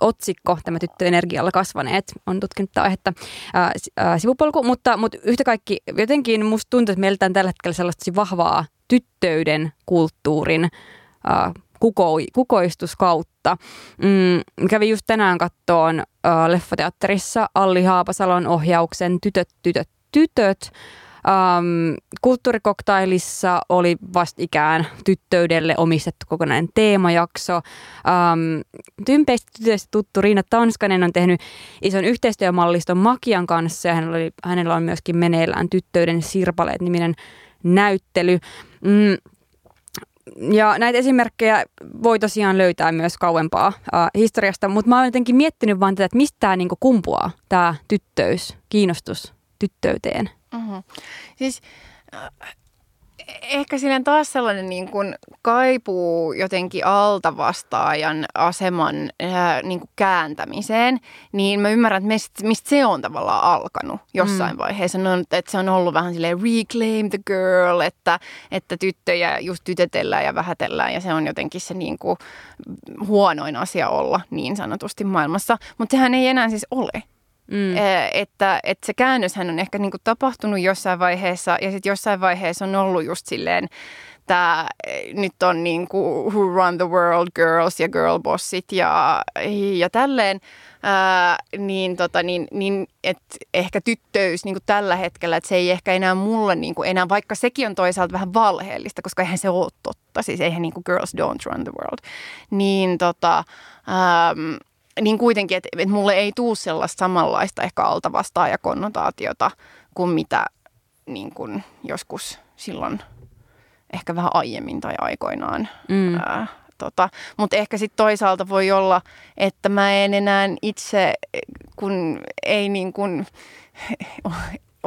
otsikko, tämä tyttöenergialla kasvaneet, on tutkinut tätä aihetta äh, äh, sivupolku, mutta, mutta yhtä kaikki jotenkin musta tuntuu, että meiltä on tällä hetkellä sellaista vahvaa tyttöyden kulttuurin äh, kuko, kukoistuskautta. Mm, kävin just tänään kattoon äh, leffateatterissa Alli Haapasalon ohjauksen Tytöt, tytöt, tytöt. Um, kulttuurikoktailissa oli vastikään tyttöydelle omistettu kokonainen teemajakso. Um, Tympeistä tytöistä tuttu Riina Tanskanen on tehnyt ison yhteistyömalliston Makian kanssa ja hänellä, oli, hänellä on myöskin meneillään Tyttöyden sirpaleet-niminen näyttely. Mm, ja näitä esimerkkejä voi tosiaan löytää myös kauempaa uh, historiasta, mutta mä oon jotenkin miettinyt vaan tätä, että mistä tämä niinku kumpuaa, tämä tyttöys, kiinnostus tyttöyteen. Mm-hmm. Siis äh, ehkä silleen taas sellainen niin kuin kaipuu jotenkin altavastaajan aseman äh, niin kuin kääntämiseen, niin mä ymmärrän, että mistä, mistä se on tavallaan alkanut jossain mm. vaiheessa. No, että se on ollut vähän silleen reclaim the girl, että, että tyttöjä just tytetellään ja vähätellään ja se on jotenkin se niin kuin huonoin asia olla niin sanotusti maailmassa. Mutta sehän ei enää siis ole. Mm. Että, että se käännöshän on ehkä niin kuin tapahtunut jossain vaiheessa ja sitten jossain vaiheessa on ollut just silleen, tämä nyt on niin kuin Who Run the World Girls ja Girl Bossit ja, ja tälleen, ää, niin, tota, niin, niin että ehkä tyttöys niin kuin tällä hetkellä, että se ei ehkä enää mulle niin kuin enää, vaikka sekin on toisaalta vähän valheellista, koska eihän se ole totta, siis eihän niin kuin Girls Don't Run the World, niin tota, ähm, niin kuitenkin, että, että mulle ei tuu sellaista samanlaista ehkä altavastaa ja konnotaatiota kuin mitä niin kuin joskus silloin ehkä vähän aiemmin tai aikoinaan. Mm. Ää, tota, mutta ehkä sitten toisaalta voi olla, että mä en enää itse, kun ei niin kuin,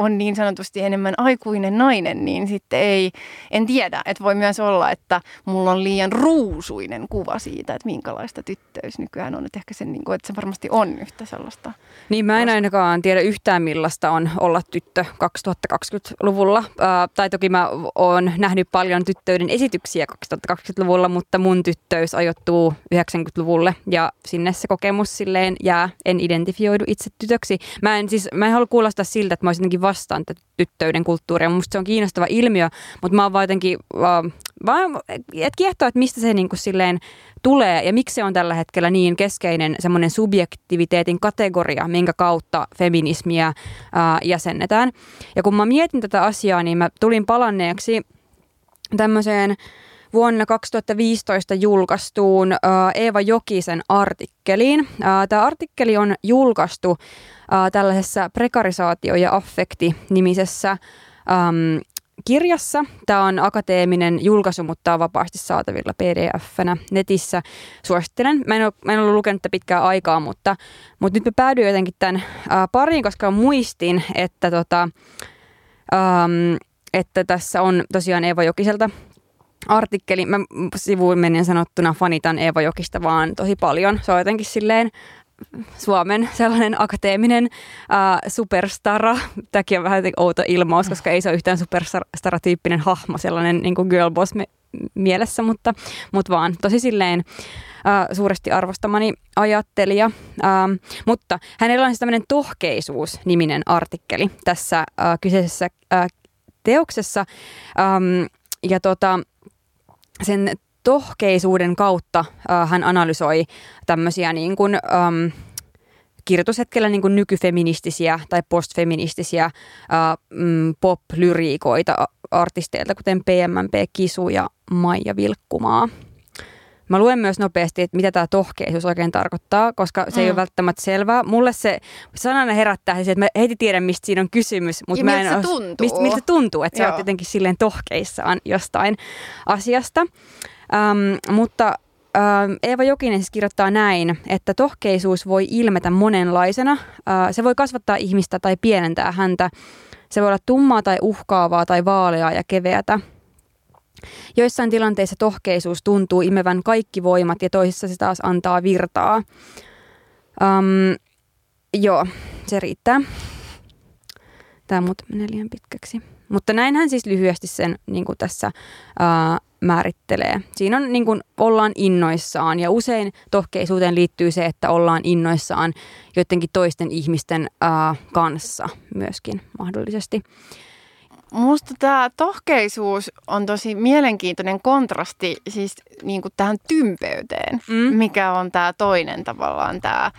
on niin sanotusti enemmän aikuinen nainen, niin sitten ei, en tiedä, että voi myös olla, että mulla on liian ruusuinen kuva siitä, että minkälaista tyttöys nykyään on. Että ehkä se, niin kuin, että se varmasti on yhtä sellaista. Niin mä en ainakaan tiedä yhtään millaista on olla tyttö 2020-luvulla. Äh, tai toki mä oon nähnyt paljon tyttöyden esityksiä 2020-luvulla, mutta mun tyttöys ajoittuu 90-luvulle ja sinne se kokemus silleen jää. En identifioidu itse tytöksi. Mä en siis, mä en halua kuulostaa siltä, että mä olisin vastaan tätä tyttöyden kulttuuria. Musta se on kiinnostava ilmiö, mutta mä oon vaan jotenkin, uh, vaan, et kiehtoa, että mistä se niinku silleen tulee ja miksi se on tällä hetkellä niin keskeinen semmoinen subjektiviteetin kategoria, minkä kautta feminismiä uh, jäsennetään. Ja kun mä mietin tätä asiaa, niin mä tulin palanneeksi tämmöiseen vuonna 2015 julkaistuun Eeva Jokisen artikkeliin. Tämä artikkeli on julkaistu tällaisessa prekarisaatio- ja affekti-nimisessä kirjassa. Tämä on akateeminen julkaisu, mutta on vapaasti saatavilla pdf-nä netissä. Suosittelen. Mä en, ole, mä en ollut lukenut pitkää aikaa, mutta, mutta nyt mä päädyin jotenkin tämän pariin, koska muistin, että, tota, äm, että tässä on tosiaan Eeva Jokiselta artikkeli. Mä sivuin menen sanottuna fanitan Eeva Jokista vaan tosi paljon. Se on jotenkin silleen Suomen sellainen akateeminen äh, superstara. Tämäkin on vähän outo ilmaus, koska ei se ole yhtään superstara-tyyppinen hahmo, sellainen niin kuin girlboss mielessä, mutta, mutta vaan tosi silleen äh, suuresti arvostamani ajattelija. Ähm, mutta hänellä on siis tämmöinen tohkeisuus-niminen artikkeli tässä äh, kyseisessä äh, teoksessa. Ähm, ja tota, sen tohkeisuuden kautta äh, hän analysoi tämmöisiä niin kuin, ähm, kirjoitushetkellä niin kuin nykyfeministisiä tai postfeministisiä äh, pop-lyriikoita artisteilta, kuten PMMP Kisu ja Maija Vilkkumaa. Mä luen myös nopeasti, että mitä tämä tohkeisuus oikein tarkoittaa, koska se mm. ei ole välttämättä selvää. Mulle se sanana herättää siis, että mä heti tiedän, mistä siinä on kysymys. Mutta mä en miltä se tuntuu. Mistä, miltä se tuntuu, että Joo. sä oot jotenkin silleen tohkeissaan jostain asiasta. Ähm, mutta Eeva Jokinen siis kirjoittaa näin, että tohkeisuus voi ilmetä monenlaisena. Se voi kasvattaa ihmistä tai pienentää häntä. Se voi olla tummaa tai uhkaavaa tai vaaleaa ja keveätä. Joissain tilanteissa tohkeisuus tuntuu imevän kaikki voimat ja toisissa se taas antaa virtaa. Um, joo, se riittää. Tämä muuten menee liian pitkäksi. Mutta näinhän siis lyhyesti sen niin kuin tässä ää, määrittelee. Siinä on niin kuin, ollaan innoissaan ja usein tohkeisuuteen liittyy se, että ollaan innoissaan joidenkin toisten ihmisten ää, kanssa myöskin mahdollisesti. Musta tämä tohkeisuus on tosi mielenkiintoinen kontrasti siis niin kuin tähän tympeyteen, mm. mikä on tämä toinen tavallaan tämä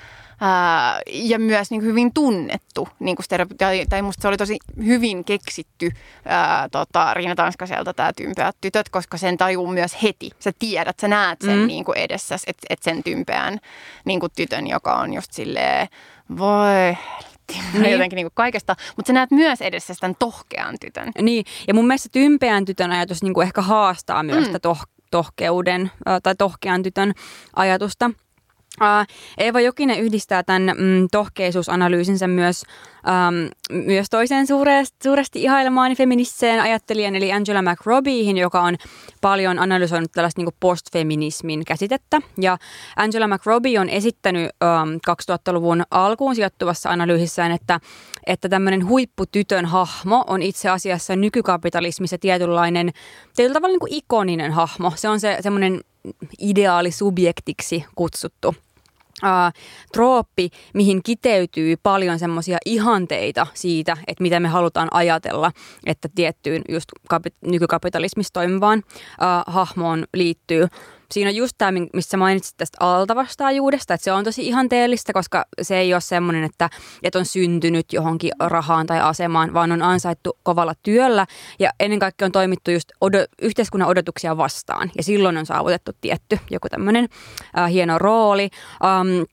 ja myös niin hyvin tunnettu niin kuin stereotypia, tai musta se oli tosi hyvin keksitty ää, tota, Riina Tanskaselta tämä tympeät tytöt, koska sen tajuu myös heti. Sä tiedät, sä näet sen mm. niin edessä, että et sen tympeän niin kuin tytön, joka on just silleen, voi niin. jotenkin niin kuin kaikesta, mutta sä näet myös edessä tämän tohkean tytön. Niin, ja mun mielestä tympeän tytön ajatus niin kuin ehkä haastaa myös mm. toh- tohkeuden tai tohkean tytön ajatusta. Eeva Jokinen yhdistää tämän mm, tohkeisuusanalyysinsä myös, ähm, myös toiseen suuresti, suuresti ihailemaan feministiseen ajattelijan, eli Angela McRobiehen, joka on paljon analysoinut tällaista niin postfeminismin käsitettä. Ja Angela McRobbie on esittänyt ähm, 2000-luvun alkuun sijoittuvassa analyysissään, että, että tämmöinen huipputytön hahmo on itse asiassa nykykapitalismissa tietynlainen, tietyllä tavalla niin kuin ikoninen hahmo. Se on se semmoinen ideaalisubjektiksi kutsuttu. Uh, trooppi, mihin kiteytyy paljon semmoisia ihanteita siitä, että mitä me halutaan ajatella, että tiettyyn just kapit- nykykapitalismissa toimivaan uh, hahmoon liittyy siinä on just tämä, mistä mainitsit tästä altavastaajuudesta, että se on tosi ihanteellista, koska se ei ole semmoinen, että, että on syntynyt johonkin rahaan tai asemaan, vaan on ansaittu kovalla työllä. Ja ennen kaikkea on toimittu just odo, yhteiskunnan odotuksia vastaan. Ja silloin on saavutettu tietty joku tämmöinen äh, hieno rooli. Um,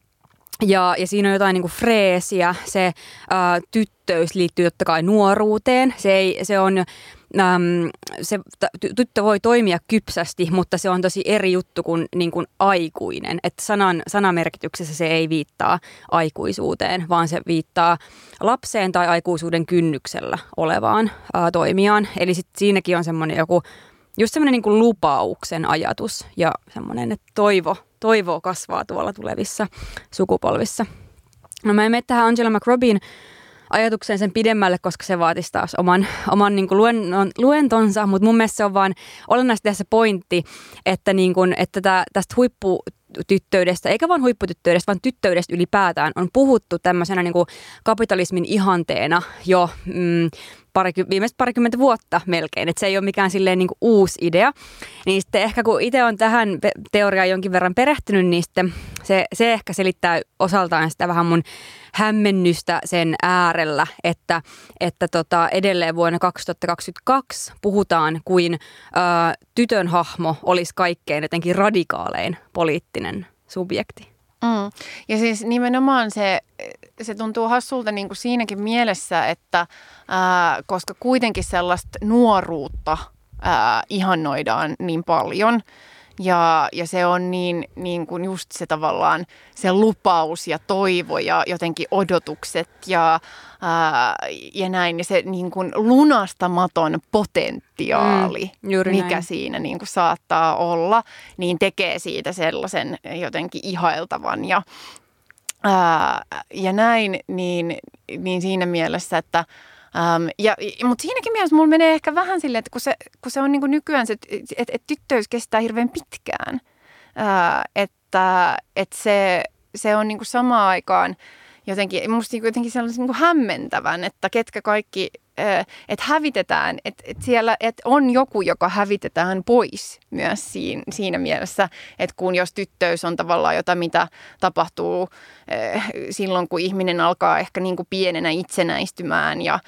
ja, ja siinä on jotain niin kuin freesiä, se äh, tyttöys liittyy totta kai nuoruuteen, se, ei, se on äm, se tyttö voi toimia kypsästi, mutta se on tosi eri juttu kuin, niin kuin aikuinen. Että sanan, sanamerkityksessä se ei viittaa aikuisuuteen, vaan se viittaa lapseen tai aikuisuuden kynnyksellä olevaan ää, toimijaan. Eli sit siinäkin on semmoinen joku, just semmoinen niin kuin lupauksen ajatus ja semmoinen, että toivo, toivo kasvaa tuolla tulevissa sukupolvissa. No mä en mene tähän Angela McRobin ajatuksen sen pidemmälle, koska se vaatisi taas oman, oman niin kuin luennon, luentonsa, mutta mun mielestä se on vaan olennaisesti tässä pointti, että, niin kuin, että tää, tästä huippu tyttöydestä, eikä vain huipputyttöydestä, vaan tyttöydestä ylipäätään on puhuttu tämmöisenä niin kuin kapitalismin ihanteena jo mm, pari, viimeiset parikymmentä vuotta melkein, että se ei ole mikään silleen niin kuin uusi idea. Niin sitten ehkä kun itse on tähän teoriaan jonkin verran perehtynyt, niin sitten se, se ehkä selittää osaltaan sitä vähän mun hämmennystä sen äärellä, että, että tota, edelleen vuonna 2022 puhutaan kuin ö, tytön hahmo olisi kaikkein jotenkin radikaalein poliittinen subjekti. Mm. Ja siis nimenomaan se, se tuntuu hassulta niin kuin siinäkin mielessä, että ää, koska kuitenkin sellaista nuoruutta ää, ihannoidaan niin paljon – ja, ja se on niin, niin kuin just se tavallaan se lupaus ja toivo ja jotenkin odotukset ja, ää, ja näin. Ja se niin kuin lunastamaton potentiaali, mm, mikä näin. siinä niin kuin saattaa olla, niin tekee siitä sellaisen jotenkin ihailtavan. Ja, ää, ja näin, niin, niin siinä mielessä, että – Um, ja, mutta siinäkin mielessä mulla menee ehkä vähän silleen, että kun se, kun se on niin kuin nykyään se, että et tyttöys kestää hirveän pitkään, uh, että et se, se on niin kuin samaan aikaan jotenkin, musta niin jotenkin sellaisen niin kuin hämmentävän, että ketkä kaikki että hävitetään, että, että siellä että on joku, joka hävitetään pois myös siinä, siinä mielessä, että kun jos tyttöys on tavallaan jotain, mitä tapahtuu silloin, kun ihminen alkaa ehkä niin kuin pienenä itsenäistymään ja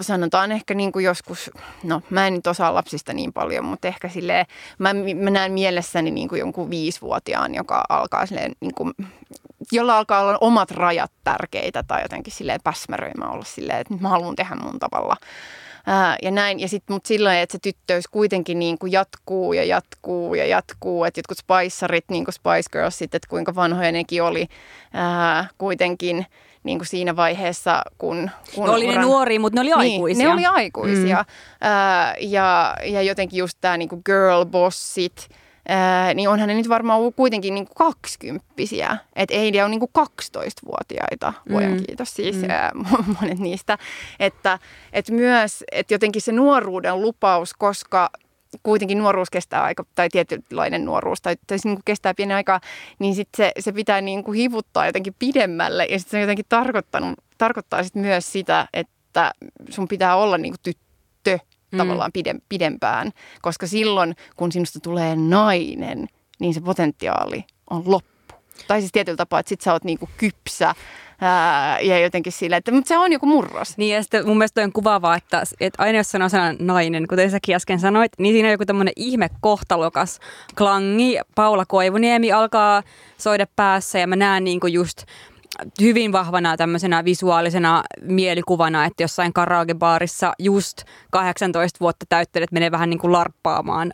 sanotaan ehkä niin kuin joskus, no mä en nyt osaa lapsista niin paljon, mutta ehkä silleen, mä, mä näen mielessäni niin kuin jonkun viisivuotiaan, joka alkaa silleen niin kuin jolla alkaa olla omat rajat tärkeitä tai jotenkin silleen päsmäröimä olla silleen, että nyt mä haluan tehdä mun tavalla. Ää, ja näin, ja sitten mut silloin, että se tyttöys kuitenkin niin kuin jatkuu ja jatkuu ja jatkuu, että jotkut spicerit, niin kuin Spice Girlsit, että kuinka vanhoja nekin oli ää, kuitenkin niin kuin siinä vaiheessa, kun... kun no oli uran... ne nuoria, mutta ne oli niin, aikuisia. Ne oli aikuisia. Mm. Ää, ja, ja jotenkin just tämä niin girl bossit, Niin onhan ne nyt varmaan kuitenkin niin kaksikymppisiä. Että ei on niin 12-vuotiaita, voin mm. kiitos siis mm. ää, monet niistä. Että, että myös, että jotenkin se nuoruuden lupaus, koska kuitenkin nuoruus kestää aika, tai tietynlainen nuoruus, tai, tai niin kuin kestää pienen aikaa, niin sit se, se pitää niin kuin hivuttaa jotenkin pidemmälle. Ja sitten se jotenkin tarkoittanut, tarkoittaa sit myös sitä, että sun pitää olla niin kuin tyttö mm. tavallaan pidempään, koska silloin, kun sinusta tulee nainen, niin se potentiaali on loppu. Tai siis tietyllä tapaa, että sit sä oot niinku kypsä ää, ja jotenkin sillä, että mutta se on joku murros. Niin ja sitten mun mielestä on kuvaavaa, että, että aina jos sanoo sanan nainen, kuten säkin äsken sanoit, niin siinä on joku tämmöinen ihme kohtalokas klangi. Paula Koivuniemi alkaa soida päässä ja mä näen niinku just hyvin vahvana tämmöisenä visuaalisena mielikuvana, että jossain karaokebaarissa just 18 vuotta täyttäneet menee vähän niin kuin larppaamaan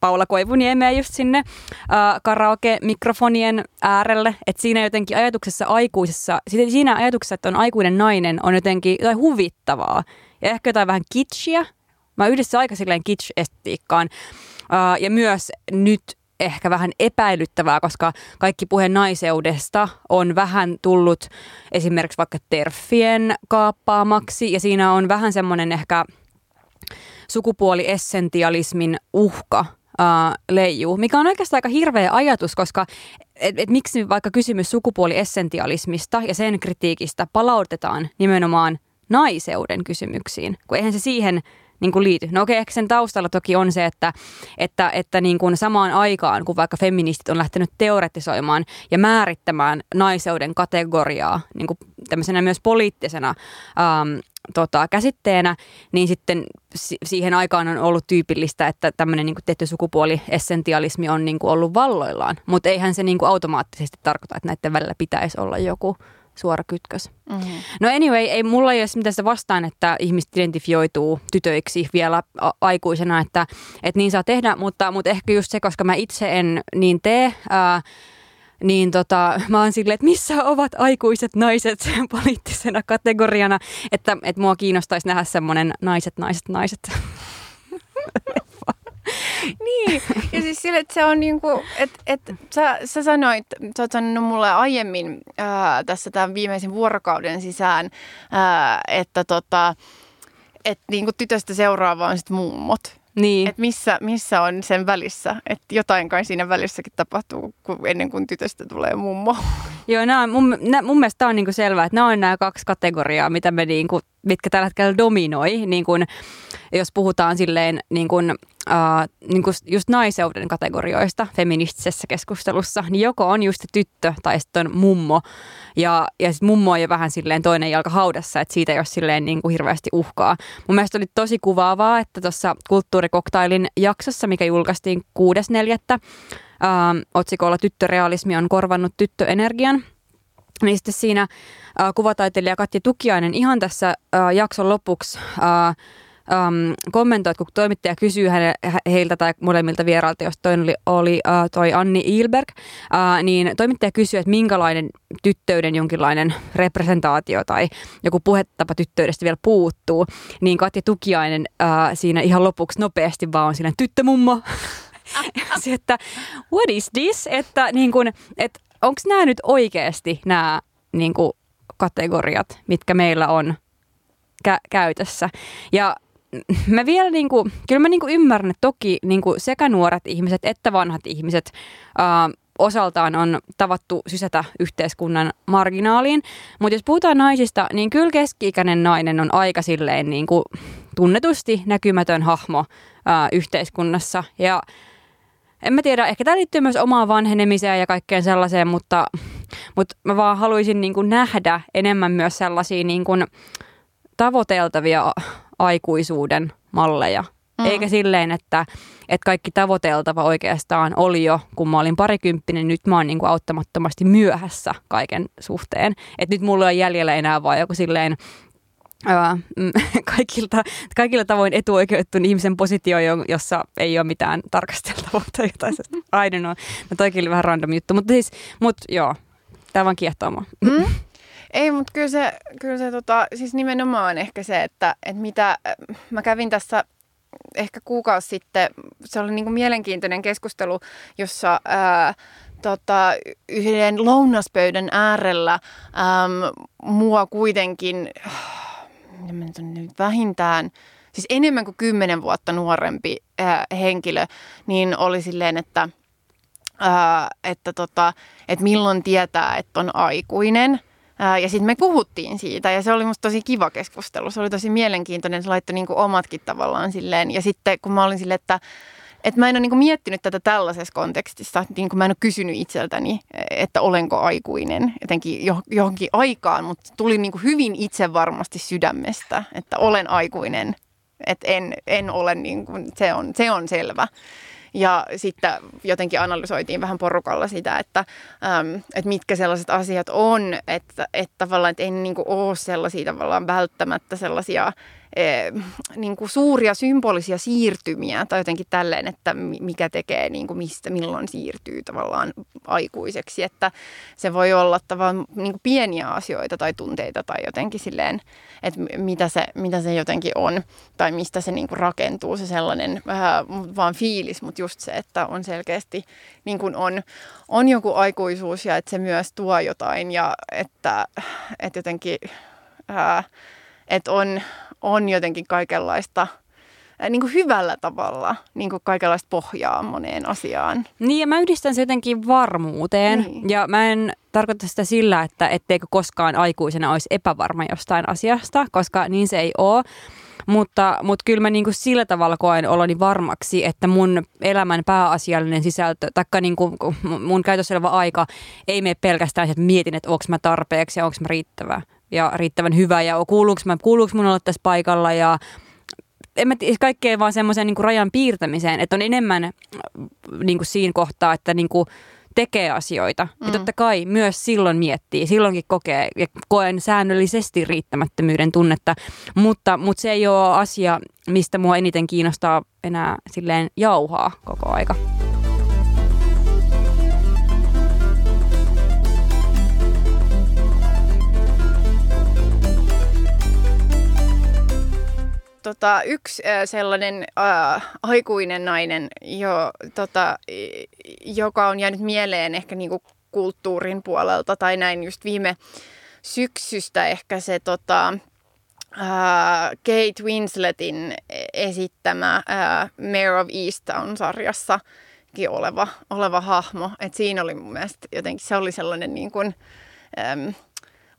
Paula Koivuniemeä just sinne äh, karaoke-mikrofonien äärelle. Että siinä jotenkin ajatuksessa aikuisessa, siinä ajatuksessa, että on aikuinen nainen, on jotenkin jotain huvittavaa. Ja ehkä jotain vähän kitschiä. Mä yhdessä aika silleen kitsch-estetiikkaan. Uh, ja myös nyt ehkä vähän epäilyttävää, koska kaikki puhe naiseudesta on vähän tullut esimerkiksi vaikka terfien kaappaamaksi ja siinä on vähän semmoinen ehkä sukupuoliessentialismin uhka uh, leijuu, mikä on oikeastaan aika hirveä ajatus, koska et, et miksi vaikka kysymys sukupuoliessentialismista ja sen kritiikistä palautetaan nimenomaan naiseuden kysymyksiin, kun eihän se siihen niin kuin liity. No okei, ehkä sen taustalla toki on se, että, että, että niin kuin samaan aikaan, kun vaikka feministit on lähtenyt teoretisoimaan ja määrittämään naiseuden kategoriaa niin kuin tämmöisenä myös poliittisena ähm, tota, käsitteenä, niin sitten siihen aikaan on ollut tyypillistä, että tämmöinen niin tietty sukupuoliessentialismi on niin kuin ollut valloillaan. Mutta eihän se niin kuin automaattisesti tarkoita, että näiden välillä pitäisi olla joku suora kytkös. Mm-hmm. No anyway, ei mulla ei ole mitään sitä vastaan, että ihmiset identifioituu tytöiksi vielä a- aikuisena, että, että niin saa tehdä, mutta, mutta ehkä just se, koska mä itse en niin tee, ää, niin tota, mä oon silleen, että missä ovat aikuiset naiset poliittisena kategoriana, että, että mua kiinnostaisi nähdä semmoinen naiset, naiset, naiset. niin, ja siis sille, että se on niinku, että et, sä, sä sanoit, sä oot sanonut mulle aiemmin ää, tässä tämän viimeisen vuorokauden sisään, ää, että tota, että niinku tytöstä seuraava on sitten mummot. Niin. Että missä, missä on sen välissä. Että jotain kai siinä välissäkin tapahtuu kun, ennen kuin tytöstä tulee mummo. Joo, nämä on, mun, nää, mun mielestä tämä on niinku selvää, että nämä on nämä kaksi kategoriaa, mitä me niinku, mitkä tällä hetkellä dominoi. Niin kun, jos puhutaan silleen niin kun, Uh, niin kuin just naiseuden kategorioista feministisessä keskustelussa, niin joko on just tyttö tai sitten on mummo. Ja, ja sitten mummo on jo vähän silleen toinen jalka haudassa, että siitä ei ole silleen niin kuin hirveästi uhkaa. Mun mielestä oli tosi kuvaavaa, että tuossa kulttuurikoktailin jaksossa, mikä julkaistiin 6.4. Uh, otsikolla Tyttörealismi on korvannut tyttöenergian. Niin sitten siinä uh, kuvataiteilija Katja Tukiainen ihan tässä uh, jakson lopuksi uh, um, kommentoi, kun toimittaja kysyy häne, heiltä tai molemmilta vierailta, jos toinen oli, oli uh, toi Anni Ilberg, uh, niin toimittaja kysyy, että minkälainen tyttöyden jonkinlainen representaatio tai joku puhetapa tyttöydestä vielä puuttuu, niin Katja Tukiainen uh, siinä ihan lopuksi nopeasti vaan on siinä tyttömummo. se, että what is this? Että niin kun, et, onko nämä nyt oikeasti nämä niin kun, kategoriat, mitkä meillä on kä- käytössä. Ja mä vielä niin kuin, kyllä mä niin kuin ymmärrän, että toki niin kuin sekä nuoret ihmiset että vanhat ihmiset ää, osaltaan on tavattu sysätä yhteiskunnan marginaaliin. Mutta jos puhutaan naisista, niin kyllä keski-ikäinen nainen on aika silleen niin kuin tunnetusti näkymätön hahmo ää, yhteiskunnassa. Ja en mä tiedä, ehkä tämä liittyy myös omaan vanhenemiseen ja kaikkeen sellaiseen, mutta, mutta mä vaan haluaisin niin kuin nähdä enemmän myös sellaisia niin kuin tavoiteltavia aikuisuuden malleja. Mm. Eikä silleen, että, että kaikki tavoiteltava oikeastaan oli jo, kun mä olin parikymppinen, nyt mä oon niin kuin auttamattomasti myöhässä kaiken suhteen. Että nyt mulla ei jäljellä enää vaan joku silleen ää, kaikilta, kaikilla tavoin etuoikeutettu ihmisen positio, jossa ei ole mitään tarkasteltavaa tai jotain. I don't know. No toikin oli vähän random juttu, mutta siis, mut joo, tämä vaan kiehtoo mua. Mm. Ei, mutta kyllä se, kyllä se tota, siis nimenomaan ehkä se, että, että mitä mä kävin tässä ehkä kuukausi sitten, se oli niin kuin mielenkiintoinen keskustelu, jossa ää, tota, yhden lounaspöydän äärellä äm, mua kuitenkin nyt vähintään, siis enemmän kuin kymmenen vuotta nuorempi ää, henkilö, niin oli silleen, että, ää, että, tota, että milloin tietää, että on aikuinen – ja sitten me puhuttiin siitä ja se oli musta tosi kiva keskustelu. Se oli tosi mielenkiintoinen, se laittoi niinku omatkin tavallaan silleen. Ja sitten kun mä olin silleen, että että mä en ole niinku miettinyt tätä tällaisessa kontekstissa, niin kuin mä en ole kysynyt itseltäni, että olenko aikuinen jotenkin johonkin aikaan, mutta tuli niinku hyvin itse varmasti sydämestä, että olen aikuinen, että en, en ole, niin kuin, se, on, se on selvä. Ja sitten jotenkin analysoitiin vähän porukalla sitä, että, äm, että mitkä sellaiset asiat on, että, että tavallaan että ei niin kuin ole sellaisia tavallaan välttämättä sellaisia niin kuin suuria symbolisia siirtymiä tai jotenkin tälleen, että mikä tekee, niin kuin mistä, milloin siirtyy tavallaan aikuiseksi. Että se voi olla tavallaan niin kuin pieniä asioita tai tunteita tai jotenkin silleen, että mitä se, mitä se jotenkin on tai mistä se niin kuin rakentuu se sellainen vähän vaan fiilis, mutta just se, että on selkeästi niin kuin on, on joku aikuisuus ja että se myös tuo jotain ja että, että jotenkin... Ää, että on, on jotenkin kaikenlaista niin kuin hyvällä tavalla niin kuin kaikenlaista pohjaa moneen asiaan. Niin ja mä yhdistän se jotenkin varmuuteen niin. ja mä en tarkoita sitä sillä, että etteikö koskaan aikuisena olisi epävarma jostain asiasta, koska niin se ei ole. Mutta, mutta kyllä mä niin kuin sillä tavalla koen oloni varmaksi, että mun elämän pääasiallinen sisältö, taikka niin kuin mun käytössä oleva aika ei mene pelkästään, että mietin, että onko mä tarpeeksi ja onko mä riittävä ja riittävän hyvä ja kuuluuko, mä, kuuluuko mun olla tässä paikalla ja en mä tiedä, kaikkea vaan semmoisen niin rajan piirtämiseen, että on enemmän äh, niin kuin siinä kohtaa, että niin kuin tekee asioita. Mm. Ja totta kai myös silloin miettii, silloinkin kokee ja koen säännöllisesti riittämättömyyden tunnetta, mutta, mutta se ei ole asia, mistä mua eniten kiinnostaa enää silleen jauhaa koko aika. Tota, yksi äh, sellainen äh, aikuinen nainen, jo, tota, joka on jäänyt mieleen ehkä niinku kulttuurin puolelta tai näin just viime syksystä ehkä se tota, äh, Kate Winsletin esittämä äh, Mayor of Easttown-sarjassa oleva, oleva hahmo. Et siinä oli mun mielestä jotenkin, se oli sellainen niin kuin, ähm,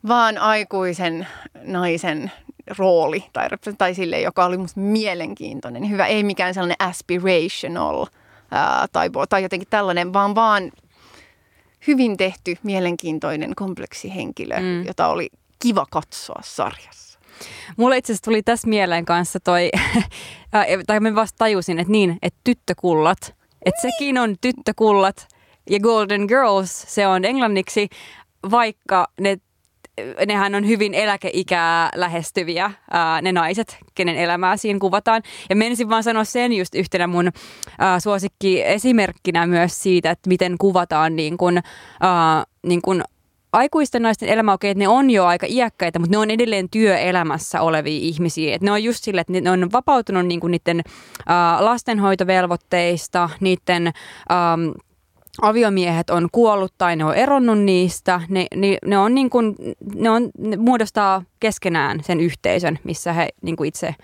vaan aikuisen naisen rooli tai, tai sille, joka oli musta mielenkiintoinen. Hyvä, ei mikään sellainen aspirational ää, tai, tai jotenkin tällainen, vaan vaan hyvin tehty, mielenkiintoinen, kompleksi henkilö, mm. jota oli kiva katsoa sarjassa. Mulle itse asiassa tuli tässä mieleen kanssa toi, tai mä vasta tajusin, että niin, että tyttökullat, että sekin on tyttökullat ja Golden Girls, se on englanniksi, vaikka ne nehän on hyvin eläkeikää lähestyviä, ää, ne naiset, kenen elämää siinä kuvataan. Ja menisin vaan sanoa sen just yhtenä mun ää, suosikki esimerkkinä myös siitä, että miten kuvataan niin kun, ää, niin kun aikuisten naisten elämä, okei, että ne on jo aika iäkkäitä, mutta ne on edelleen työelämässä olevia ihmisiä. Et ne on just sille, että ne on vapautunut niin kuin niiden äh, lastenhoitovelvoitteista, niiden... Ähm, aviomiehet on kuollut tai ne on eronnut niistä, ne, ne, ne, on niin kuin, ne, on, ne muodostaa keskenään sen yhteisön, missä he niin kuin itse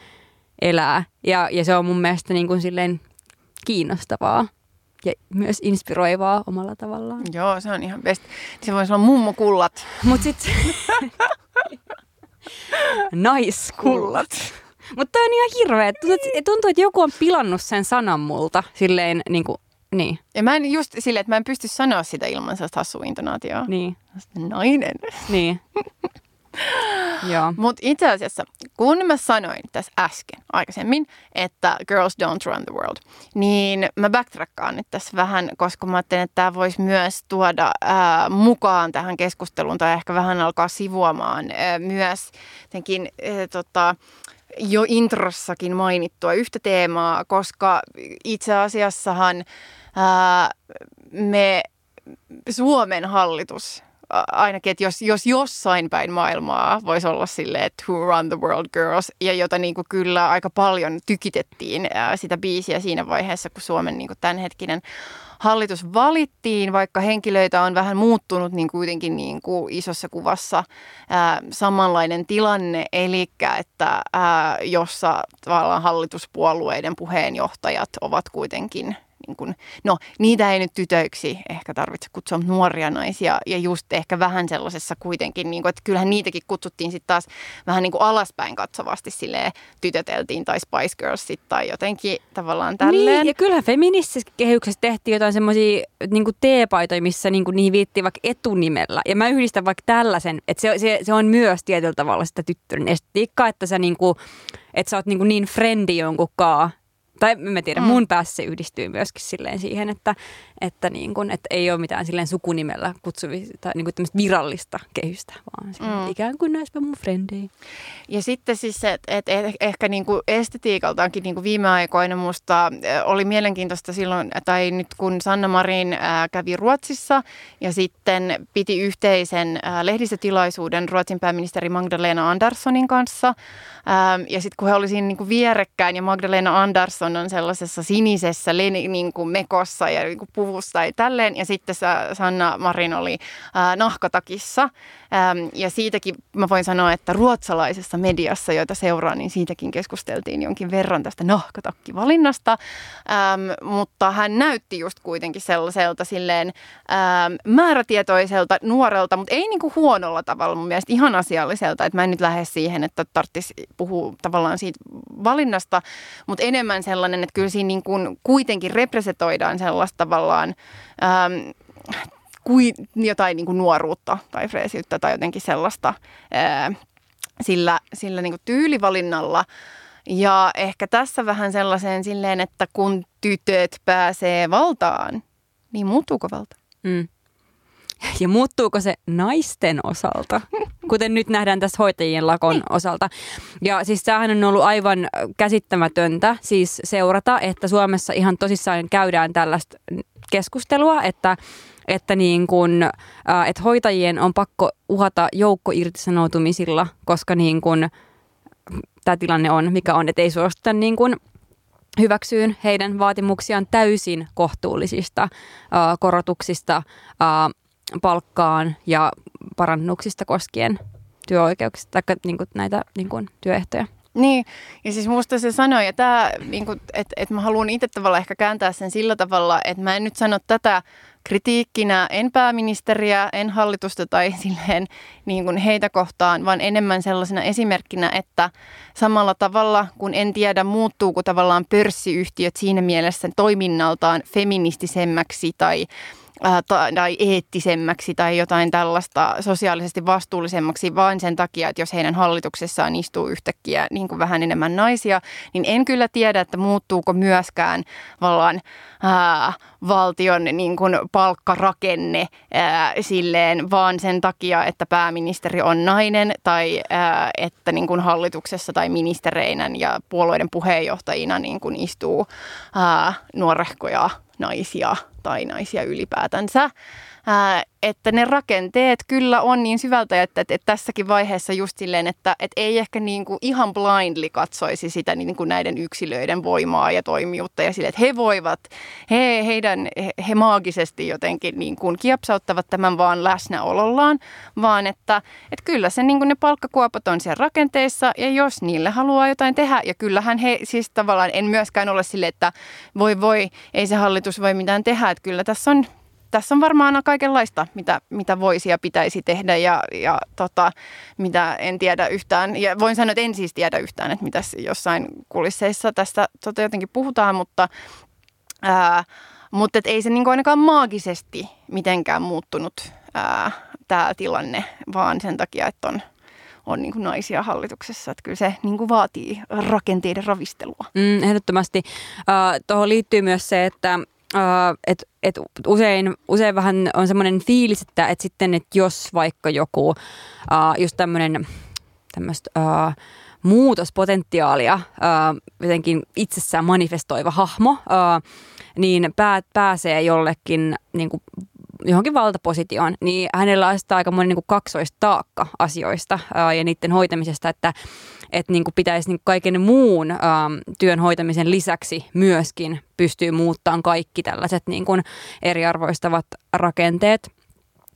elää. Ja, ja se on mun mielestä niin kuin silleen kiinnostavaa ja myös inspiroivaa omalla tavallaan. Joo, se on ihan best. Se voisi olla mummokullat. Mut sit... Naiskullat. Mutta on ihan hirveä. Tuntuu, että joku on pilannut sen sanan multa silleen niin kuin niin. Ja mä en just silleen, että mä en pysty sanoa sitä ilman sellaista hassua intonaatioa. Niin. Nainen. Niin. Joo. Mutta itse asiassa, kun mä sanoin tässä äsken aikaisemmin, että girls don't run the world, niin mä backtrackkaan nyt tässä vähän, koska mä ajattelin, että tämä voisi myös tuoda ää, mukaan tähän keskusteluun tai ehkä vähän alkaa sivuamaan ää, myös jotenkin, ää, tota, jo introssakin mainittua yhtä teemaa, koska itse asiassahan ää, me Suomen hallitus ainakin, että jos, jos jossain päin maailmaa voisi olla silleen, että Who Run the World Girls, ja jota niin kuin kyllä aika paljon tykitettiin ää, sitä biisiä siinä vaiheessa, kun Suomen niin kuin tämänhetkinen hallitus valittiin, vaikka henkilöitä on vähän muuttunut, niin kuitenkin niin kuin isossa kuvassa ää, samanlainen tilanne, eli että ää, jossa tavallaan hallituspuolueiden puheenjohtajat ovat kuitenkin niin kuin, no niitä ei nyt tytöiksi ehkä tarvitse kutsua nuoria naisia ja just ehkä vähän sellaisessa kuitenkin, niin kuin, että kyllähän niitäkin kutsuttiin sitten taas vähän niin kuin alaspäin katsovasti silleen tytöteltiin tai Spice Girlsit tai jotenkin tavallaan tälleen. Niin, ja kyllähän feministisessä kehyksessä tehtiin jotain semmoisia niin teepaitoja, missä niin kuin niihin viittiin vaikka etunimellä. Ja mä yhdistän vaikka tällaisen, että se, se, se on myös tietyllä tavalla sitä tyttören estetiikkaa, että sä niin kuin, että sä oot niin, kuin niin frendi jonkun kaa, tai mä tiedän, mm. mun päässä se yhdistyy myöskin silleen siihen, että, että, niin kun, että ei ole mitään silleen sukunimellä kutsuvista tai niin kuin virallista kehystä, vaan mm. ikään kuin näispä mun frendei. Ja sitten siis se, että, että ehkä niin kuin estetiikaltaankin niin kuin viime aikoina musta oli mielenkiintoista silloin, tai nyt kun Sanna Marin kävi Ruotsissa ja sitten piti yhteisen lehdistötilaisuuden Ruotsin pääministeri Magdalena Anderssonin kanssa, ja sitten kun he olivat siinä niin kuin vierekkäin ja Magdalena Andersson on sellaisessa sinisessä niin kuin mekossa ja niin kuin puvussa ja tälleen. Ja sitten Sanna Marin oli ää, nahkatakissa. Ähm, ja siitäkin mä voin sanoa, että ruotsalaisessa mediassa, joita seuraan, niin siitäkin keskusteltiin jonkin verran tästä nahkatakki-valinnasta. Ähm, mutta hän näytti just kuitenkin sellaiselta silleen ähm, määrätietoiselta nuorelta, mutta ei niinku huonolla tavalla mun mielestä ihan asialliselta. Että mä en nyt lähde siihen, että tarvitsisi puhua tavallaan siitä valinnasta, mutta enemmän sellainen, että kyllä siinä niin kuin kuitenkin representoidaan sellaista tavallaan ähm, kuin jotain niin kuin nuoruutta tai freesiyttä tai jotenkin sellaista ää, sillä, sillä niin kuin tyylivalinnalla. Ja ehkä tässä vähän sellaiseen silleen, että kun tytöt pääsee valtaan, niin muuttuuko valta? Mm. Ja muuttuuko se naisten osalta, kuten nyt nähdään tässä hoitajien lakon osalta. Ja siis tämähän on ollut aivan käsittämätöntä siis seurata, että Suomessa ihan tosissaan käydään tällaista keskustelua, että että, niin kun, äh, että hoitajien on pakko uhata joukko irtisanoutumisilla, koska niin kun, tämä tilanne on, mikä on, että ei suostuta niin kun, hyväksyyn heidän vaatimuksiaan täysin kohtuullisista äh, korotuksista äh, palkkaan ja parannuksista koskien työoikeuksista tai niin kuin näitä niin kuin työehtoja. Niin, ja siis musta se sanoi, ja tämä, niin että et mä haluan itse tavallaan ehkä kääntää sen sillä tavalla, että mä en nyt sano tätä kritiikkinä en pääministeriä, en hallitusta tai silleen niin kuin heitä kohtaan, vaan enemmän sellaisena esimerkkinä, että samalla tavalla kun en tiedä muuttuuko tavallaan pörssiyhtiöt siinä mielessä toiminnaltaan feministisemmäksi tai tai eettisemmäksi tai jotain tällaista sosiaalisesti vastuullisemmaksi vain sen takia, että jos heidän hallituksessaan istuu yhtäkkiä niin kuin vähän enemmän naisia, niin en kyllä tiedä, että muuttuuko myöskään vallan ää, äh, valtion niin kuin palkkarakenne ää, äh, silleen vaan sen takia, että pääministeri on nainen tai ää, että niin kuin hallituksessa tai ministereinä ja puolueiden puheenjohtajina niin kuin istuu ää, nuorehkoja naisia tai naisia ylipäätänsä että ne rakenteet kyllä on niin syvältä, että, että, että tässäkin vaiheessa just silleen, että, että ei ehkä niin kuin ihan blindly katsoisi sitä niin kuin näiden yksilöiden voimaa ja toimijuutta ja sille, että he voivat, he, heidän, he, he maagisesti jotenkin niin kuin kiepsauttavat tämän vaan läsnäolollaan, vaan että, että kyllä se niin kuin ne palkkakuopat on siellä rakenteissa ja jos niille haluaa jotain tehdä ja kyllähän he siis tavallaan en myöskään ole sille, että voi voi, ei se hallitus voi mitään tehdä, että kyllä tässä on tässä on varmaan kaikenlaista, mitä, mitä voisi ja pitäisi tehdä ja, ja tota, mitä en tiedä yhtään. Ja voin sanoa, että en siis tiedä yhtään, että mitä jossain kulisseissa tästä tota jotenkin puhutaan, mutta, ää, mutta ei se niin ainakaan maagisesti mitenkään muuttunut tämä tilanne, vaan sen takia, että on, on niin naisia hallituksessa. Että kyllä se niin vaatii rakenteiden ravistelua. Mm, ehdottomasti. Uh, Tuohon liittyy myös se, että Uh, et, et usein, usein vähän on semmoinen fiilis, että et sitten, että jos vaikka joku uh, just tämmöinen tämmöistä uh, muutospotentiaalia uh, jotenkin itsessään manifestoiva hahmo, uh, niin pää, pääsee jollekin niin kuin johonkin valtapositioon, niin hänellä on aika monen niin kaksoistaakka asioista ää, ja niiden hoitamisesta, että että niin kuin pitäisi niin kuin kaiken muun ää, työn hoitamisen lisäksi myöskin pystyy muuttamaan kaikki tällaiset niin kuin eriarvoistavat rakenteet.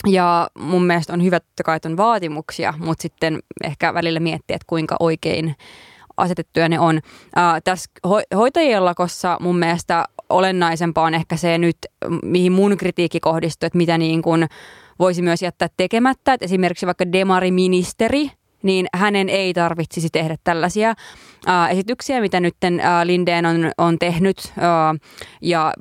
Ja mun mielestä on hyvä, että kai on vaatimuksia, mutta sitten ehkä välillä miettiä, että kuinka oikein asetettuja ne on. Ää, tässä ho- hoitajien lakossa mun mielestä olennaisempaa on ehkä se nyt, mihin mun kritiikki kohdistuu, että mitä niin kuin voisi myös jättää tekemättä. Että esimerkiksi vaikka demariministeri, niin hänen ei tarvitsisi tehdä tällaisia ää, esityksiä, mitä nyt Lindeen on, on tehnyt ää, ja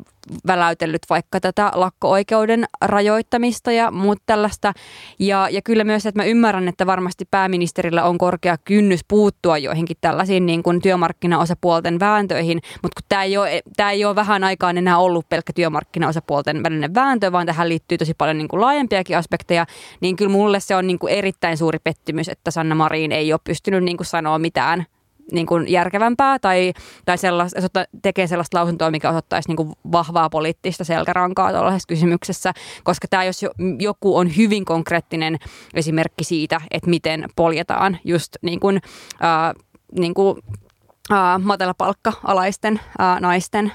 väläytellyt vaikka tätä lakko-oikeuden rajoittamista ja muut tällaista. Ja, ja kyllä myös, että mä ymmärrän, että varmasti pääministerillä on korkea kynnys puuttua joihinkin tällaisiin niin kuin työmarkkinaosapuolten vääntöihin, mutta kun tämä ei, ole, tämä ei ole vähän aikaan enää ollut pelkkä työmarkkinaosapuolten välinen vääntö, vaan tähän liittyy tosi paljon niin kuin laajempiakin aspekteja, niin kyllä mulle se on niin kuin erittäin suuri pettymys, että Sanna Marin ei ole pystynyt niin kuin sanoa mitään niin kuin järkevämpää tai, tai sellaista, tekee sellaista lausuntoa, mikä osoittaisi niin kuin vahvaa poliittista selkärankaa tuollaisessa kysymyksessä, koska tämä jos joku on hyvin konkreettinen esimerkki siitä, että miten poljetaan just niin kuin, äh, niin kuin, äh, matalapalkka-alaisten äh, naisten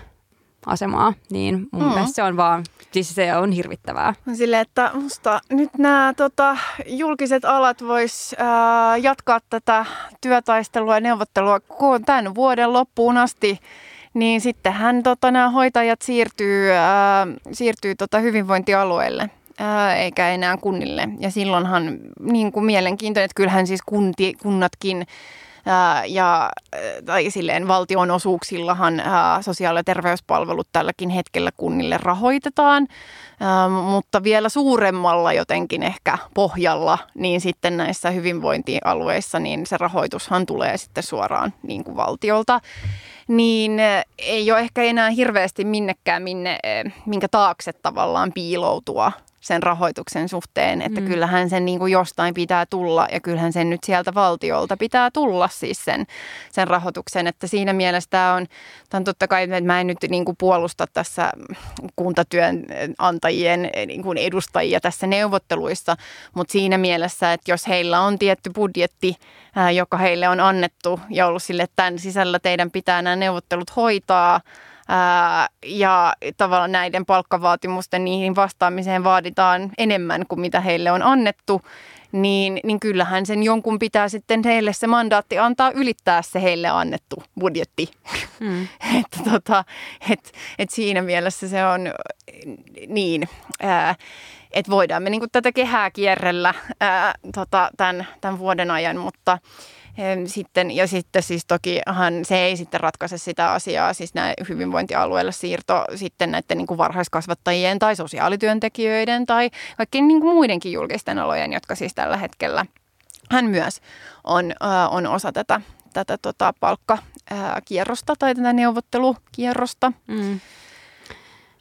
asemaa, niin mun mm. mielestä se on vaan, siis se on hirvittävää. Sille, että musta nyt nämä tota, julkiset alat vois ää, jatkaa tätä työtaistelua ja neuvottelua tämän vuoden loppuun asti, niin sittenhän tota, nämä hoitajat siirtyy, ää, siirtyy tota, hyvinvointialueelle ää, eikä enää kunnille. Ja silloinhan niin kuin mielenkiintoinen, että kyllähän siis kunti, kunnatkin ja tai silleen valtionosuuksillahan sosiaali- ja terveyspalvelut tälläkin hetkellä kunnille rahoitetaan, mutta vielä suuremmalla jotenkin ehkä pohjalla, niin sitten näissä hyvinvointialueissa niin se rahoitushan tulee sitten suoraan niin kuin valtiolta. Niin ei ole ehkä enää hirveästi minnekään, minne, minkä taakse tavallaan piiloutua sen rahoituksen suhteen, että mm. kyllähän sen niin kuin jostain pitää tulla ja kyllähän sen nyt sieltä valtiolta pitää tulla siis sen, sen rahoituksen, että siinä mielessä tämä on, tämä on totta kai, että mä en nyt niin kuin puolusta tässä kuntatyönantajien niin kuin edustajia tässä neuvotteluissa, mutta siinä mielessä, että jos heillä on tietty budjetti, joka heille on annettu ja ollut sille, että tämän sisällä teidän pitää nämä neuvottelut hoitaa, Ää, ja tavallaan näiden palkkavaatimusten niihin vastaamiseen vaaditaan enemmän kuin mitä heille on annettu, niin, niin kyllähän sen jonkun pitää sitten heille se mandaatti antaa ylittää se heille annettu budjetti. Mm. että tota, et, et siinä mielessä se on niin, ää, että voidaan me niinku tätä kehää kierrellä ää, tota, tämän, tämän vuoden ajan, mutta sitten, ja sitten siis tokihan se ei sitten ratkaise sitä asiaa, siis nämä hyvinvointialueille siirto sitten näiden niin kuin varhaiskasvattajien tai sosiaalityöntekijöiden tai kaikkien niin kuin muidenkin julkisten alojen, jotka siis tällä hetkellä hän myös on, on osa tätä, tätä tota palkkakierrosta tai tätä neuvottelukierrosta. Mm.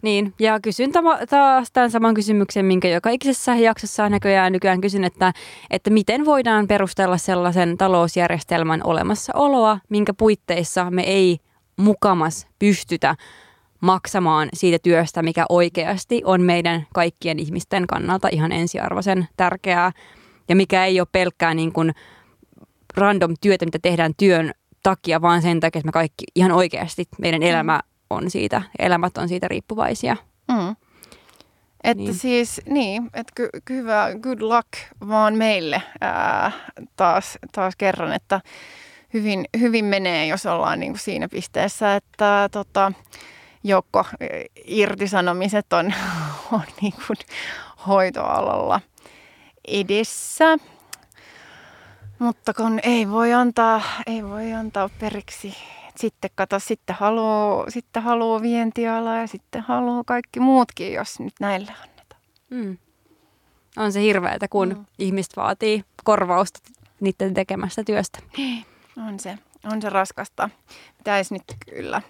Niin, ja kysyn taas tämän saman kysymyksen, minkä joka ikisessä jaksossa näköjään nykyään kysyn, että, että miten voidaan perustella sellaisen talousjärjestelmän olemassaoloa, minkä puitteissa me ei mukamas pystytä maksamaan siitä työstä, mikä oikeasti on meidän kaikkien ihmisten kannalta ihan ensiarvoisen tärkeää. Ja mikä ei ole pelkkää niin kuin random työtä, mitä tehdään työn takia, vaan sen takia, että me kaikki ihan oikeasti meidän elämä on siitä, elämät on siitä riippuvaisia. Mm. Että niin. siis, niin, että ky- hyvä, good luck vaan meille ää, taas, taas kerran, että hyvin, hyvin menee, jos ollaan niin kuin siinä pisteessä, että tota, joko irtisanomiset on, on niin kuin hoitoalalla edessä. Mutta kun ei voi antaa, ei voi antaa periksi sitten kato, sitten haluaa, sitten haluaa vientiala ja sitten haluaa kaikki muutkin, jos nyt näille annetaan. Mm. On se hirveätä, kun mm. ihmiset vaatii korvausta niiden tekemästä työstä. On se, on se raskasta. Pitäisi nyt kyllä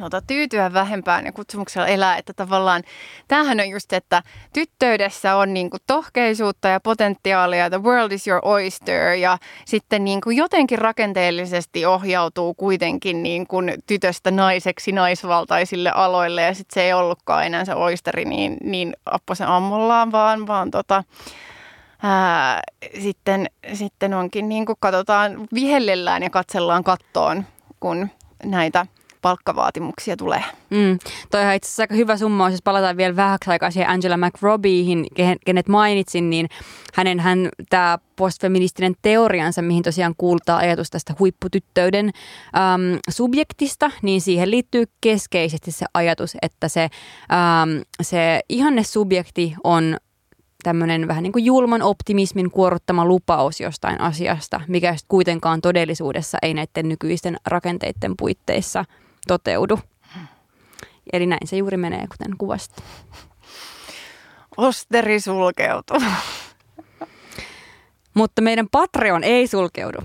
tota, tyytyä vähempään ja kutsumuksella elää, että tavallaan tämähän on just, että tyttöydessä on niin kuin tohkeisuutta ja potentiaalia, the world is your oyster ja sitten niin kuin jotenkin rakenteellisesti ohjautuu kuitenkin niin kuin tytöstä naiseksi naisvaltaisille aloille ja sitten se ei ollutkaan enää se oysteri niin, niin apposen ammollaan, vaan, vaan tota, ää, sitten, sitten onkin niin kuin katsotaan, vihellellään ja katsellaan kattoon, kun näitä – palkkavaatimuksia tulee. Mm. Toi on itse asiassa aika hyvä summa, jos palataan vielä vähäksi aikaa siihen Angela McRobbiehin, kenet mainitsin, niin hänen hän, tämä postfeministinen teoriansa, mihin tosiaan kuultaa ajatus tästä huipputyttöyden äm, subjektista, niin siihen liittyy keskeisesti se ajatus, että se, äm, se ihanne subjekti on tämmöinen vähän niin kuin julman optimismin kuoruttama lupaus jostain asiasta, mikä kuitenkaan todellisuudessa ei näiden nykyisten rakenteiden puitteissa – toteudu. Eli näin se juuri menee, kuten kuvasit. Osteri sulkeutuu. Mutta meidän Patreon ei sulkeudu.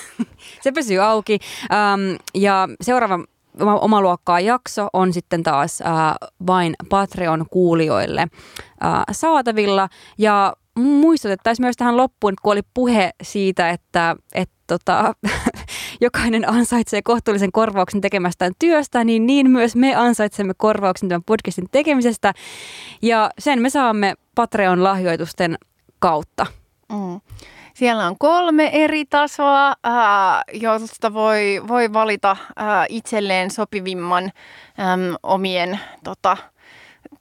se pysyy auki. Um, ja seuraava oma luokkaa jakso on sitten taas uh, vain Patreon-kuulijoille uh, saatavilla. Ja muistutettaisiin myös tähän loppuun, kun oli puhe siitä, että, että tota, jokainen ansaitsee kohtuullisen korvauksen tekemästään työstä, niin niin myös me ansaitsemme korvauksen tämän podcastin tekemisestä. Ja sen me saamme Patreon-lahjoitusten kautta. Mm. Siellä on kolme eri tasoa, äh, joista voi, voi valita äh, itselleen sopivimman äm, omien tota,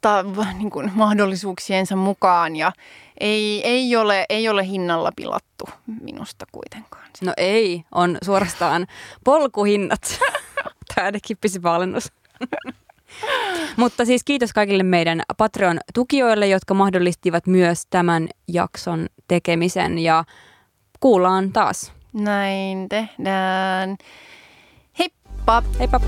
ta, niin kuin, mahdollisuuksiensa mukaan. Ja ei, ei, ole, ei ole hinnalla pilattu minusta kuitenkaan. No ei, on suorastaan polkuhinnat. Tämä ainakin pysyvä alennus. Mutta siis kiitos kaikille meidän Patreon-tukijoille, jotka mahdollistivat myös tämän jakson tekemisen ja kuullaan taas. Näin tehdään. Heippa! Heippa!